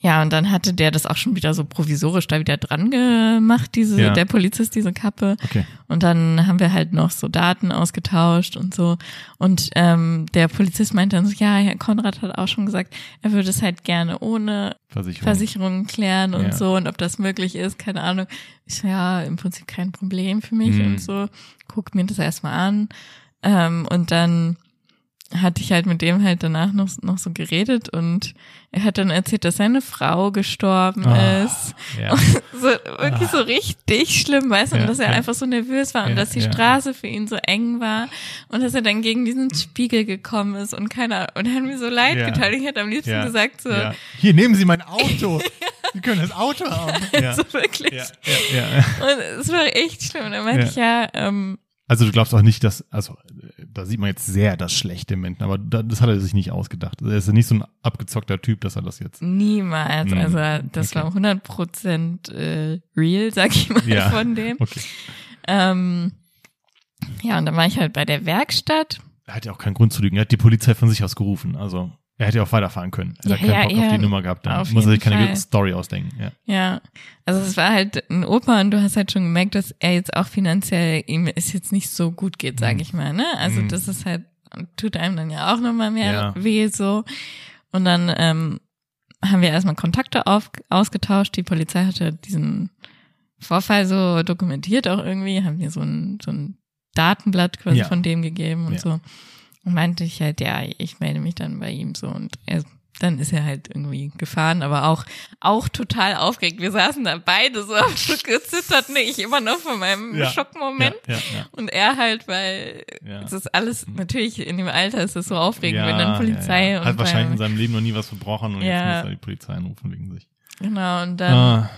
Ja, und dann hatte der das auch schon wieder so provisorisch da wieder dran gemacht, diese, Ja. der Polizist, diese Kappe. okay. Und dann haben wir halt noch so Daten ausgetauscht und so. Und ähm, der Polizist meinte dann so, ja, Herr Konrad hat auch schon gesagt, er würde es halt gerne ohne Versicherung. Versicherungen klären und Ja. so und ob das möglich ist, keine Ahnung. Ich so, ja, im Prinzip kein Problem für mich Mhm. und so. Guckt mir das erstmal an. Ähm, und dann hatte ich halt mit dem halt danach noch, noch so geredet und er hat dann erzählt, dass seine Frau gestorben Ah, ist. Ja. So, wirklich so richtig schlimm, weißt du, Ja, und dass er ja. einfach so nervös war und dass die. Straße für ihn so eng war und dass er dann gegen diesen Spiegel gekommen ist und keiner, und er hat mir so leid getan. Ich hätte am liebsten gesagt so. Hier, nehmen Sie mein Auto. <laughs> Sie können das Auto haben. Ja. so wirklich. Ja, ja, ja. Und es war echt schlimm. Und dann meinte ich ja, ähm, Also du glaubst auch nicht, dass, also da sieht man jetzt sehr das Schlechte im Menschen, aber da, das hat er sich nicht ausgedacht. Er ist nicht so ein abgezockter Typ, dass er das jetzt. niemals. Hm, Also das okay. war 100 Prozent äh, real, sag ich mal, Ja. von dem. Okay. Ähm, ja, und dann war ich halt bei der Werkstatt. Er hat ja auch keinen Grund zu lügen. Er hat die Polizei von sich aus gerufen. Also er hätte ja auch weiterfahren können. Er Ja, hat keinen ja, Bock auf ja, die Nummer gehabt. Da auf muss er sich keine Fall. Story ausdenken. Ja. Ja, also es war halt ein Opa und du hast halt schon gemerkt, dass er jetzt auch finanziell ihm es jetzt nicht so gut geht, sag Mhm. ich mal, ne? Also Mhm. das ist halt, tut einem dann ja auch nochmal mehr weh so. Und dann ähm, haben wir erstmal Kontakte auf, ausgetauscht. Die Polizei hatte diesen Vorfall so dokumentiert auch irgendwie, haben mir so ein, so ein Datenblatt quasi von dem gegeben und so. Und meinte ich halt, ja, ich melde mich dann bei ihm so und er dann ist er halt irgendwie gefahren, aber auch, auch total aufgeregt. Wir saßen da beide so am Stück gezittert, nee, ich immer noch von meinem Ja. Schockmoment. Ja, ja. Und er halt, weil es ist alles, natürlich in dem Alter ist es so aufregend, wenn dann Polizei und Hat wahrscheinlich in seinem Leben noch nie was verbrochen und jetzt muss er die Polizei anrufen wegen sich. genau, und dann Ah,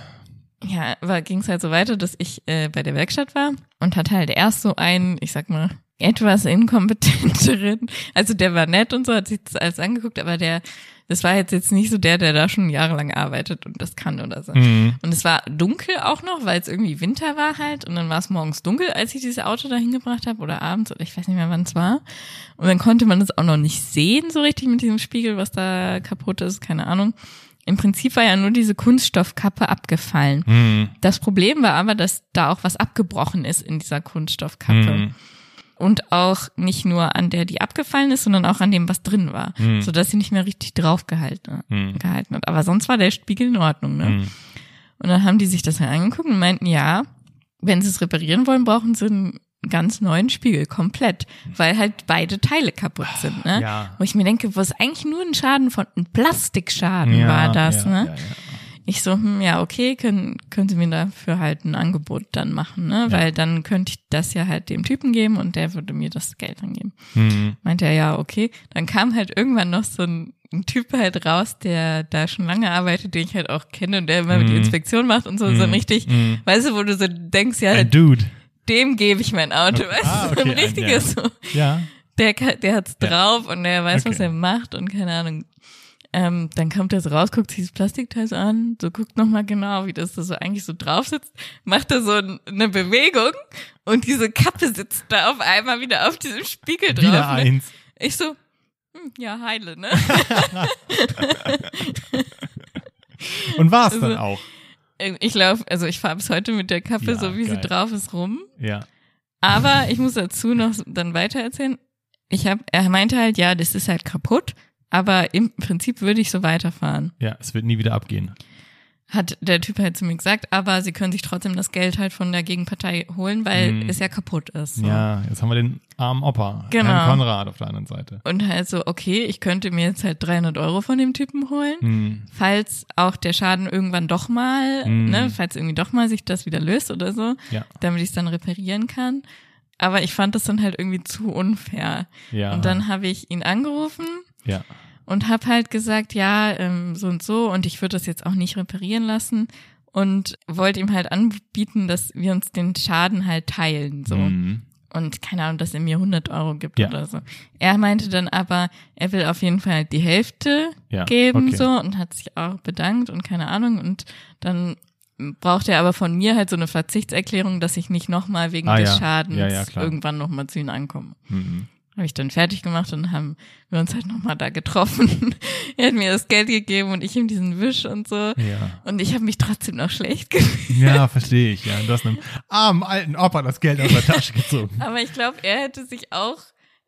ja, war ging's halt so weiter, dass ich äh, bei der Werkstatt war und hatte halt erst so einen, ich sag mal, etwas inkompetenteren, also der war nett und so, hat sich das alles angeguckt, aber der, das war jetzt jetzt nicht so der, der da schon jahrelang arbeitet und das kann oder so. mhm. Und es war dunkel auch noch, weil es irgendwie Winter war halt. Und dann war es morgens dunkel, als ich dieses Auto da hingebracht habe oder abends oder ich weiß nicht mehr, wann es war. Und dann konnte man das auch noch nicht sehen so richtig mit diesem Spiegel, was da kaputt ist, keine Ahnung. Im Prinzip war ja nur diese Kunststoffkappe abgefallen. Mhm. Das Problem war aber, dass da auch was abgebrochen ist in dieser Kunststoffkappe. Mhm. Und auch nicht nur an der, die abgefallen ist, sondern auch an dem, was drin war. Mhm. Sodass sie nicht mehr richtig draufgehalten Mhm. gehalten hat. Aber sonst war der Spiegel in Ordnung, ne? Mhm. Und dann haben die sich das halt angeguckt und meinten, ja, wenn sie es reparieren wollen, brauchen sie einen ganz neuen Spiegel, komplett, weil halt beide Teile kaputt sind, ne? Ja. Wo ich mir denke, wo es eigentlich nur ein Schaden von, ein Plastikschaden Ja, war das, ja, ne? Ja. Ich so, hm, ja, okay, können, können Sie mir dafür halt ein Angebot dann machen, ne? Ja. Weil dann könnte ich das ja halt dem Typen geben und der würde mir das Geld dann geben. Mhm. Meinte er, ja, okay. Dann kam halt irgendwann noch so ein, ein Typ halt raus, der da schon lange arbeitet, den ich halt auch kenne und der immer mit die Mhm. Inspektion macht und so, so Mhm. richtig, Mhm. weißt du, wo du so denkst, ja, Ein Dude. dem gebe ich mein Auto, Okay. weißt Ah, du, so ein okay, richtiges, so, Ja. der, der hat's Ja. drauf und der weiß, was Okay. er macht und keine Ahnung. Ähm, dann kommt er so raus, guckt sich das Plastikteil so an, so guckt nochmal genau, wie das da so eigentlich so drauf sitzt, macht er so ein, eine Bewegung und diese Kappe sitzt da auf einmal wieder auf diesem Spiegel drauf. Wieder ne? eins. Ich so, hm, ja, heile, ne? <laughs> Und war es dann Also- auch. Ich laufe, also ich fahre bis heute mit der Kappe, Ja, so wie sie geil. drauf ist, rum. Ja. Aber ich muss dazu noch dann weiter erzählen. Ich hab, er meinte halt, ja, das ist halt kaputt, aber im Prinzip würde ich so weiterfahren. Ja, es wird nie wieder abgehen. Hat der Typ halt zu mir gesagt, aber sie können sich trotzdem das Geld halt von der Gegenpartei holen, weil Hm. es ja kaputt ist. So. Ja, jetzt haben wir den armen Opa, Genau. Herrn Konrad auf der anderen Seite. Und halt so, okay, ich könnte mir jetzt halt 300 Euro von dem Typen holen. Hm. falls auch der Schaden irgendwann doch mal, Mm. ne, falls irgendwie doch mal sich das wieder löst oder so, Ja. damit ich es dann reparieren kann. Aber ich fand das dann halt irgendwie zu unfair. Ja. Und dann habe ich ihn angerufen ja. Und habe halt gesagt, ja, ähm, so und so und ich würde das jetzt auch nicht reparieren lassen und wollte ihm halt anbieten, dass wir uns den Schaden halt teilen, so. Hm. Und keine Ahnung, dass er mir 100 Euro gibt Ja. oder so. Er meinte dann aber, er will auf jeden Fall die Hälfte Ja, geben okay. so und hat sich auch bedankt und keine Ahnung und dann braucht er aber von mir halt so eine Verzichtserklärung, dass ich nicht nochmal wegen Ah, des ja. Schadens Ja, ja, irgendwann nochmal zu ihm ankomme. Hm. Habe ich dann fertig gemacht und haben wir uns halt nochmal da getroffen. <laughs> er hat mir das Geld gegeben und ich ihm diesen Wisch und so. Ja. Und ich habe mich trotzdem noch schlecht <laughs> gefühlt. Ja, verstehe ich. Ja, du hast einem armen alten Opa das Geld aus der Tasche gezogen. Aber ich glaube, er hätte sich auch,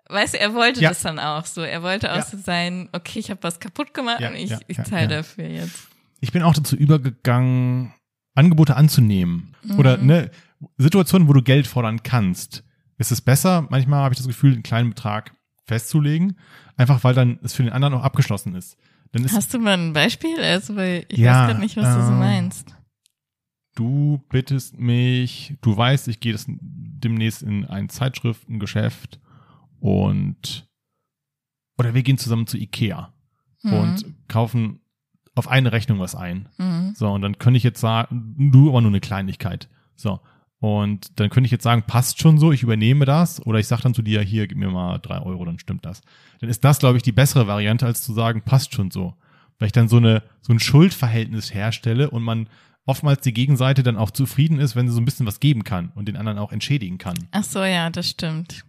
weißt du, er wollte Ja. das dann auch so. Er wollte auch Ja. so sein, okay, ich habe was kaputt gemacht Ja, und ich, ich zahle dafür jetzt. Ich bin auch dazu übergegangen, Angebote anzunehmen. Mhm. Oder ne, Situationen, wo du Geld fordern kannst. Ist es besser, manchmal habe ich das Gefühl, einen kleinen Betrag festzulegen, einfach weil dann es für den anderen auch abgeschlossen ist. Ist Hast du mal ein Beispiel? Also, weil ich Ja, weiß gerade nicht, was du so äh, meinst. du bittest mich, du weißt, ich gehe das demnächst in ein Zeitschriftengeschäft und oder wir gehen zusammen zu Ikea Mhm. und kaufen auf eine Rechnung was ein. Mhm. So, und dann könnte ich jetzt sagen, du aber nur eine Kleinigkeit. So. Und dann könnte ich jetzt sagen, passt schon so, ich übernehme das. Oder ich sage dann zu dir, hier, gib mir mal drei Euro, dann stimmt das. Dann ist das, glaube ich, die bessere Variante, als zu sagen, passt schon so. Weil ich dann so eine, so ein Schuldverhältnis herstelle und man oftmals die Gegenseite dann auch zufrieden ist, wenn sie so ein bisschen was geben kann und den anderen auch entschädigen kann. Ach so, ja, das stimmt.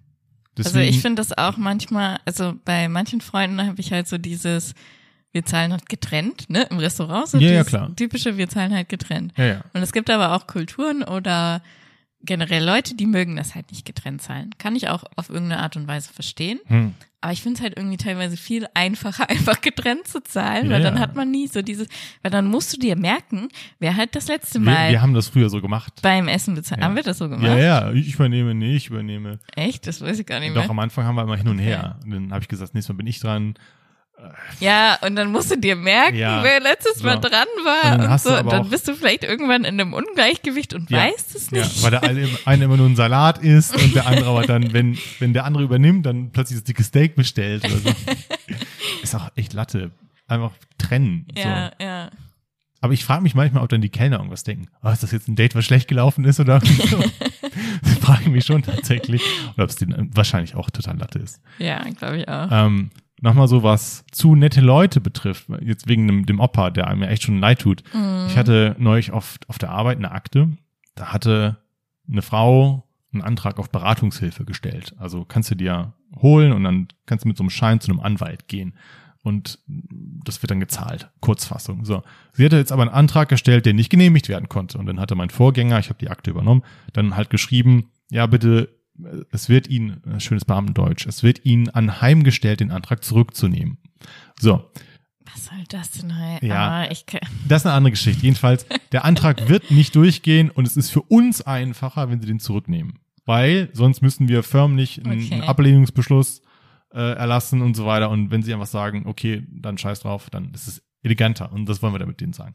Deswegen, also ich finde das auch manchmal, also bei manchen Freunden habe ich halt so dieses, wir zahlen halt getrennt, ne, im Restaurant, so Ja, ja, klar. typische, wir zahlen halt getrennt. ja, ja. Und es gibt aber auch Kulturen oder generell Leute, die mögen das halt nicht getrennt zahlen. Kann ich auch auf irgendeine Art und Weise verstehen. Hm. Aber ich finde es halt irgendwie teilweise viel einfacher, <laughs> einfach getrennt zu zahlen, Ja, weil dann ja. hat man nie so dieses, weil dann musst du dir merken, wer halt das letzte Wir, Mal wir haben das früher so gemacht. beim Essen bezahlt. Ja. Haben wir das so gemacht? Ja, ja, ich übernehme, nee, ich übernehme. Echt? Das weiß ich gar nicht Doch, mehr. am Anfang haben wir immer hin und Okay. her. Und dann habe ich gesagt, nächstes Mal bin ich dran. Ja, und dann musst du dir merken, Ja. wer letztes Mal So. dran Und war dann und, hast du so. Und dann bist du vielleicht irgendwann in einem Ungleichgewicht und Ja. weißt es Ja, nicht. weil der eine, eine immer nur einen Salat isst und der andere aber dann, wenn, wenn der andere übernimmt, dann plötzlich das dicke Steak bestellt oder so. <laughs> Ist auch echt Latte. Einfach trennen. ja, So. ja. Aber ich frage mich manchmal, ob dann die Kellner irgendwas denken. Oh, ist das jetzt ein Date, was schlecht gelaufen ist oder so? <laughs> frage ich mich schon tatsächlich. Oder ob es denen wahrscheinlich auch total Latte ist. Ja, glaube ich auch. Ähm, Nochmal so was zu nette Leute betrifft, jetzt wegen dem, dem Opa, der mir echt schon leid tut. Mhm. Ich hatte neulich auf, auf der Arbeit eine Akte, da hatte eine Frau einen Antrag auf Beratungshilfe gestellt. Also kannst du dir holen und dann kannst du mit so einem Schein zu einem Anwalt gehen. Und das wird dann gezahlt. Kurzfassung. So. Sie hatte jetzt aber einen Antrag gestellt, der nicht genehmigt werden konnte. Und dann hatte mein Vorgänger, ich habe die Akte übernommen, dann halt geschrieben, ja bitte, es wird Ihnen, äh, schönes Beamtendeutsch, es wird Ihnen anheimgestellt, den Antrag zurückzunehmen. So. Was soll das denn halt? Ja. Kann, <laughs> Das ist eine andere Geschichte. Jedenfalls, der Antrag wird nicht durchgehen und es ist für uns einfacher, wenn sie den zurücknehmen. Weil sonst müssen wir förmlich einen, Okay. einen Ablehnungsbeschluss äh, erlassen und so weiter. Und wenn sie einfach sagen, okay, dann scheiß drauf, dann ist es eleganter. Und das wollen wir damit denen sagen.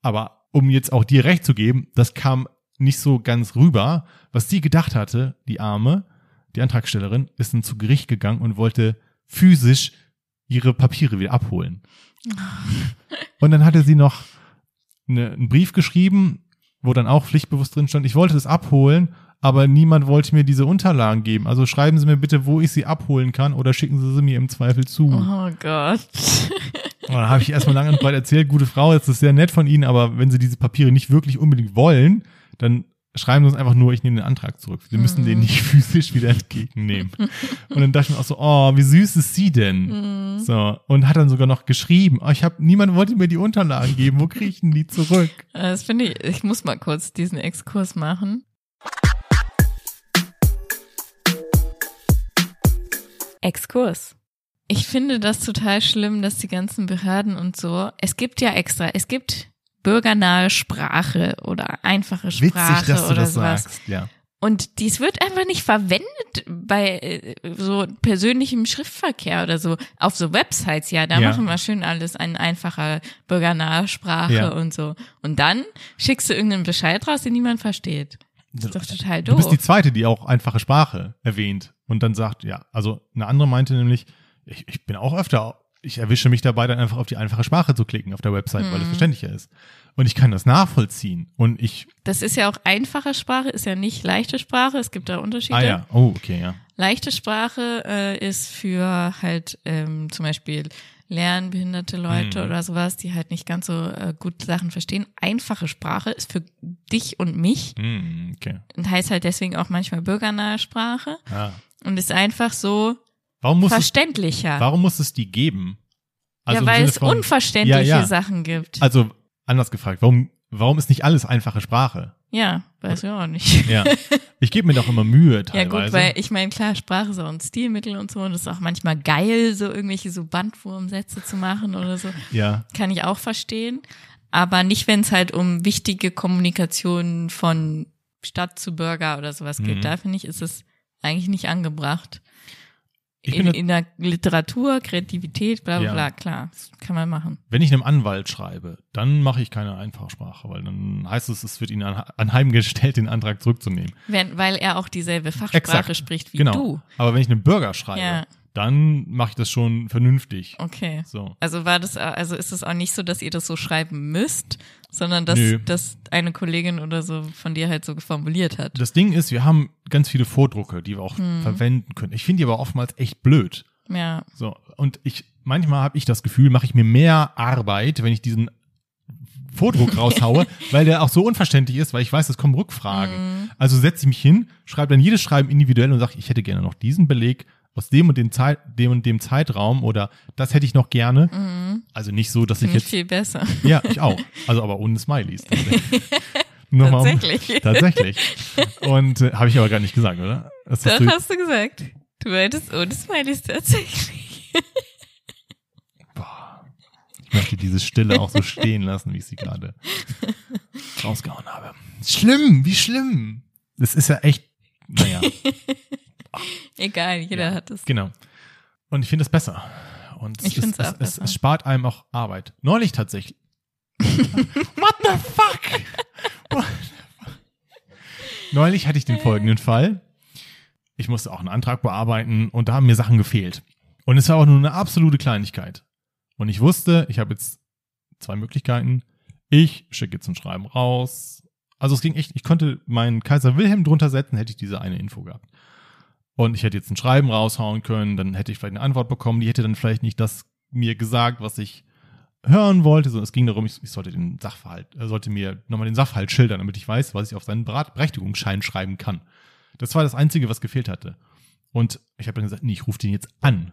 Aber um jetzt auch dir recht zu geben, das kam nicht so ganz rüber. Was sie gedacht hatte, die Arme, die Antragstellerin, ist dann zu Gericht gegangen und wollte physisch ihre Papiere wieder abholen. <laughs> Und dann hatte sie noch eine, einen Brief geschrieben, wo dann auch pflichtbewusst drin stand, ich wollte das abholen, aber niemand wollte mir diese Unterlagen geben. Also schreiben Sie mir bitte, wo ich sie abholen kann oder schicken Sie sie mir im Zweifel zu. oh Gott. Und dann habe ich erstmal lange und breit erzählt, gute Frau, das ist sehr nett von Ihnen, aber wenn Sie diese Papiere nicht wirklich unbedingt wollen, dann schreiben Sie uns einfach nur, ich nehme den Antrag zurück. Sie müssen den nicht <laughs> physisch wieder entgegennehmen. Und dann dachte ich mir auch so, oh, wie süß ist sie denn? So, und hat dann sogar noch geschrieben, oh, ich habe, niemand wollte mir die Unterlagen geben, wo kriege ich denn die zurück? <laughs> Das finde ich, ich muss mal kurz diesen Exkurs machen. Exkurs. Ich finde das total schlimm, dass die ganzen Behörden und so, es gibt ja extra, es gibt bürgernahe Sprache oder einfache Sprache Witzig, dass du oder das sowas. sagst, ja. Und dies wird einfach nicht verwendet bei äh, so persönlichem Schriftverkehr oder so. Auf so Websites, ja, da Ja. machen wir schön alles in einfacher bürgernaher Sprache Ja. und so. Und dann schickst du irgendeinen Bescheid raus, den niemand versteht. Das ist doch total Du doof. bist die zweite, die auch einfache Sprache erwähnt und dann sagt, ja, also eine andere meinte nämlich, ich, ich bin auch öfter, ich erwische mich dabei, dann einfach auf die einfache Sprache zu klicken auf der Website, Mhm. weil es verständlicher ist. Und ich kann das nachvollziehen. Und ich, das ist ja auch einfache Sprache, ist ja nicht leichte Sprache. Es gibt da Unterschiede. ah ja, oh, okay, ja. Leichte Sprache äh, ist für halt ähm, zum Beispiel lernbehinderte Leute Mhm. oder sowas, die halt nicht ganz so äh, gut Sachen verstehen. Einfache Sprache ist für dich und mich Hm, okay. und heißt halt deswegen auch manchmal bürgernahe Sprache Ah. und ist einfach so Warum muss es, verständlicher. warum muss es die geben? Also ja, weil es von- unverständliche Ja, ja. Sachen gibt. Also anders gefragt, warum, warum ist nicht alles einfache Sprache? ja, weiß ich auch nicht. Ja. Ich gebe mir doch immer Mühe Ja teilweise. gut, weil ich meine, klar, Sprache ist auch ein Stilmittel und so und es ist auch manchmal geil, so irgendwelche so Bandwurmsätze zu machen oder so. ja. Kann ich auch verstehen. Aber nicht, wenn es halt um wichtige Kommunikation von Stadt zu Bürger oder sowas geht. Mhm. Da finde ich, ist es eigentlich nicht angebracht. In, in der Literatur, Kreativität, bla bla Ja. bla, klar, das kann man machen. wenn ich einem Anwalt schreibe, dann mache ich keine Einfachsprache, weil dann heißt es, es wird ihnen an- anheimgestellt, den Antrag zurückzunehmen. Wenn, weil er auch dieselbe Fachsprache Exakt. spricht wie genau. du. Aber wenn ich einem Bürger schreibe, Ja. Dann mache ich das schon vernünftig. Okay. So. Also war das, also ist es auch nicht so, dass ihr das so schreiben müsst, sondern dass, Nö. dass eine Kollegin oder so von dir halt so formuliert hat. Das Ding ist, wir haben ganz viele Vordrucke, die wir auch Hm. verwenden können. Ich finde die aber oftmals echt blöd. Ja. So. Und ich, manchmal habe ich das Gefühl, mache ich mir mehr Arbeit, wenn ich diesen Vordruck <laughs> raushaue, weil der auch so unverständlich ist, weil ich weiß, es kommen Rückfragen. Mhm. Also setze ich mich hin, schreibe dann jedes Schreiben individuell und sage, ich hätte gerne noch diesen Beleg aus dem und dem, Zeit, dem und dem Zeitraum oder das hätte ich noch gerne. Also nicht so, dass ich Finde ich jetzt. viel besser. <laughs> Ja, ich auch. Also aber ohne Smileys. <laughs> tatsächlich. Um- <laughs> Tatsächlich. Und äh, habe ich aber gar nicht gesagt, oder? Das Das hast du, hast du gesagt. Du meintest ohne Smileys tatsächlich. boah, ich möchte diese Stille auch so stehen lassen, wie ich sie gerade rausgehauen habe. Schlimm, wie schlimm. Das ist ja echt, naja, <laughs> Egal, jeder Ja. hat es. genau. Und ich finde es besser. Und Ich es, es, auch es, besser. es spart einem auch Arbeit. Neulich tatsächlich. <laughs> What the fuck? What the fuck? Neulich hatte ich den folgenden Fall. Ich musste auch einen Antrag bearbeiten und da haben mir Sachen gefehlt. Und es war auch nur eine absolute Kleinigkeit. Und ich wusste, ich habe jetzt zwei Möglichkeiten. Ich schicke jetzt ein Schreiben raus. Also es ging echt, ich konnte meinen Kaiser Wilhelm drunter setzen, hätte ich diese eine Info gehabt. Und ich hätte jetzt ein Schreiben raushauen können, dann hätte ich vielleicht eine Antwort bekommen, die hätte dann vielleicht nicht das mir gesagt, was ich hören wollte, sondern es ging darum, ich, ich sollte den Sachverhalt, er sollte mir nochmal den Sachverhalt schildern, damit ich weiß, was ich auf seinen Berechtigungsschein schreiben kann. Das war das Einzige, was gefehlt hatte. Und ich habe dann gesagt, nee, ich rufe den jetzt an.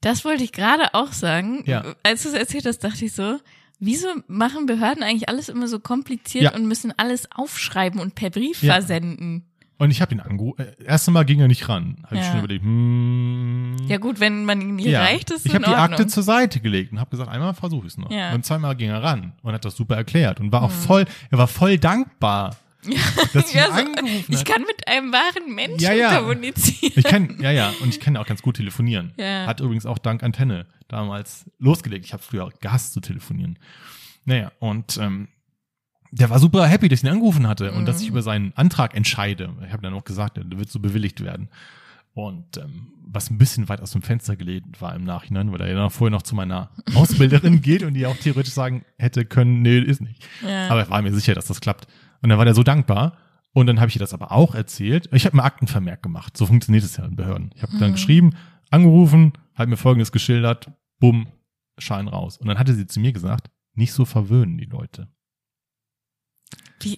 Das wollte ich gerade auch sagen. Ja. Als du es erzählt hast, dachte ich so, wieso machen Behörden eigentlich alles immer so kompliziert Ja. und müssen alles aufschreiben und per Brief Ja. versenden? Und ich habe ihn angerufen. Äh, erste Mal ging er nicht ran. Habe ich Ja. schon überlegt, hm. Ja gut, wenn man ihn nie Ja. reicht, ist es ich habe die. Akte zur Seite gelegt und habe gesagt, einmal versuche ich es noch. Ja. Beim zweiten Mal ging er ran und hat das super erklärt und war auch voll, er war voll dankbar, dass ich ihn Ja, so, ich kann mit einem wahren Menschen Ja, ja. kommunizieren. Ich kann, ja, ja, und ich kann auch ganz gut telefonieren. Ja. Hat übrigens auch dank Antenne damals losgelegt. Ich habe früher gehasst zu telefonieren. Naja, und ähm, der war super happy, dass ich ihn angerufen hatte und dass Mhm. ich über seinen Antrag entscheide. Ich habe dann auch gesagt, der wird so bewilligt werden. Und ähm, was ein bisschen weit aus dem Fenster gelehnt war im Nachhinein, weil er ja noch vorher noch zu meiner <laughs> Ausbilderin geht und die auch theoretisch sagen hätte können, nee, ist nicht. Ja. Aber ich war mir sicher, dass das klappt. Und dann war der so dankbar. Und dann habe ich ihr das aber auch erzählt. Ich habe mir Aktenvermerk gemacht. So funktioniert es ja in Behörden. Ich habe dann Mhm. geschrieben, angerufen, hat mir Folgendes geschildert, bumm, Schein raus. Und dann hatte sie zu mir gesagt, nicht so verwöhnen die Leute. Wie,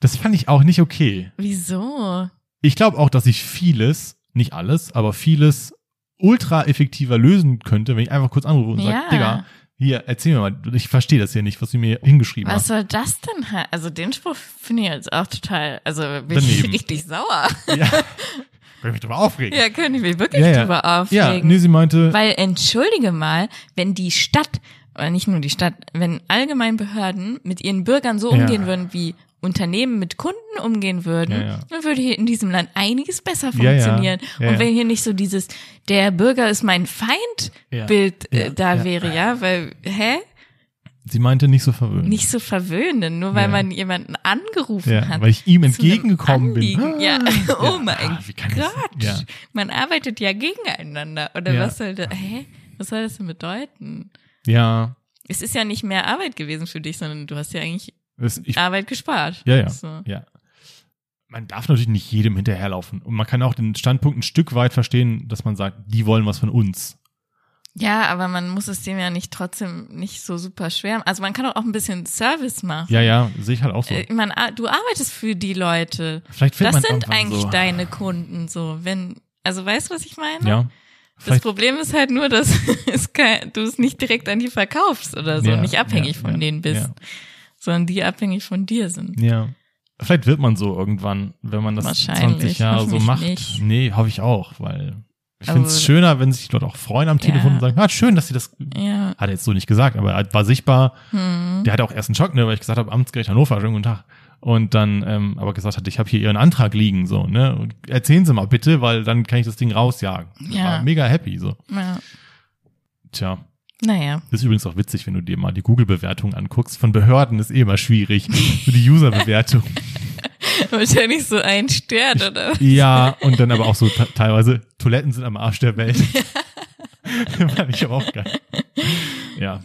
Das fand ich auch nicht okay. wieso? Ich glaube auch, dass ich vieles, nicht alles, aber vieles ultra effektiver lösen könnte, wenn ich einfach kurz anrufe und Ja. sage, Digga, hier, erzähl mir mal, ich verstehe das hier nicht, was du mir hingeschrieben Was hast. soll das denn? Also den Spruch finde ich jetzt auch total, also bin Daneben. ich richtig sauer. <laughs> Ja. Kann ich mich drüber aufregen. Ja, könnte ich mich wirklich Ja, ja. drüber Ja, aufregen. nee, sie meinte, Weil entschuldige mal, wenn die Stadt, oder nicht nur die Stadt, wenn allgemein Behörden mit ihren Bürgern so Ja. umgehen würden, wie Unternehmen mit Kunden umgehen würden, Ja, ja. dann würde hier in diesem Land einiges besser Ja, ja. funktionieren. Ja, Und ja. wenn hier nicht so dieses, der Bürger ist mein Feind Ja. Bild äh, Ja, da ja. wäre, ja, weil, hä? sie meinte nicht so verwöhnt. Nicht so verwöhnen, nur weil Ja. man jemanden angerufen ja, hat. weil ich ihm entgegengekommen bin. Anliegen. Ja, <laughs> oh mein Ah, Gott. Ja. Man arbeitet ja gegeneinander. Oder Ja. was soll das, hä? Was soll das denn bedeuten? Ja, Es ist ja nicht mehr Arbeit gewesen für dich, sondern du hast ja eigentlich das, ich, Arbeit gespart. ja, ja, So. ja. Man darf natürlich nicht jedem hinterherlaufen. Und man kann auch den Standpunkt ein Stück weit verstehen, dass man sagt, die wollen was von uns. Ja, aber man muss es dem ja nicht trotzdem nicht so super schwer. Also man kann auch ein bisschen Service machen. Ja, ja, sehe ich halt auch so. Äh, Man, a- du arbeitest für die Leute. Vielleicht Das sind eigentlich so, deine Kunden so. Wenn, also weißt du, was ich meine? Ja. Das Problem ist halt nur, dass <laughs> es kein, du es nicht direkt an die verkaufst oder so, Ja, nicht abhängig ja, von ja, denen bist, sondern die abhängig von dir sind. ja. Vielleicht wird man so irgendwann, wenn man das Wahrscheinlich, 20 Jahre so macht. nicht. Nee, hoffe ich auch, weil ich Also- finde es schöner, wenn sich die Leute auch freuen am Telefon Ja. und sagen, ah, schön, dass sie das Ja. hat er jetzt so nicht gesagt, aber er war sichtbar. Hm. Der hatte auch erst einen Schock, ne, weil ich gesagt habe, Amtsgericht Hannover, schönen guten Tag. Und dann ähm, aber gesagt hat, ich habe hier Ihren Antrag liegen, so, ne? Und erzählen Sie mal bitte, weil dann kann ich das Ding rausjagen. Ich Ja. War mega happy, so. ja. Tja, Naja. das ist übrigens auch witzig, wenn du dir mal die Google-Bewertung anguckst. Von Behörden ist eh immer schwierig. <laughs> So die User-Bewertung. <laughs> Wahrscheinlich so ein Stern, oder? ja, und dann aber auch so te- teilweise, Toiletten sind am Arsch der Welt. <laughs> <laughs> Fand ich aber auch geil. Ja.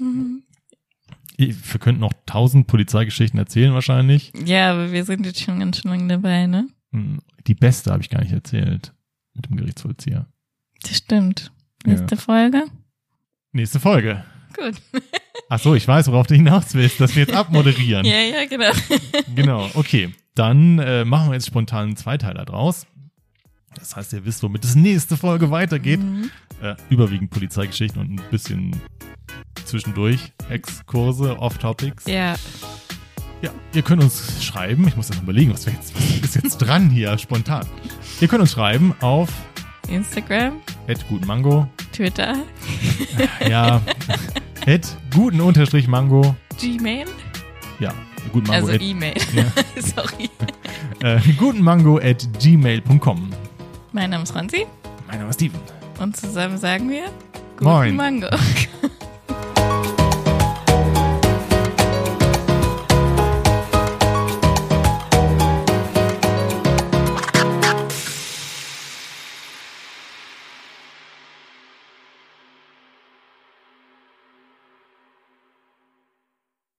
Wir könnten noch tausend Polizeigeschichten erzählen wahrscheinlich. Ja, aber wir sind jetzt schon ganz schön lange dabei, ne? Hm, Die beste habe ich gar nicht erzählt. Mit dem Gerichtsvollzieher. Das stimmt. Ja. Nächste Folge. Nächste Folge. Gut. Ach so, ich weiß, worauf du hinaus willst, dass wir jetzt abmoderieren. Ja, ja, genau. Genau, okay. Dann äh, machen wir jetzt spontan einen Zweiteiler draus. Das heißt, ihr wisst, womit es nächste Folge weitergeht. Mhm. Äh, überwiegend Polizeigeschichten und ein bisschen zwischendurch Exkurse, Off-Topics. Ja. Ja, ihr könnt uns schreiben. Ich muss das überlegen, was, wir jetzt, was ist jetzt dran hier, spontan. Ihr könnt uns schreiben auf Instagram, gutenmango. Twitter, Ja, <laughs> at guten unterstrich mango. Gmail, Ja, guten Mango also at, E-Mail. ja, <laughs> Sorry. äh, gutenmango at gmail.com. Mein Name ist Franzi Mein Name ist Steven. und zusammen sagen wir Guten Moin. Mango. <laughs>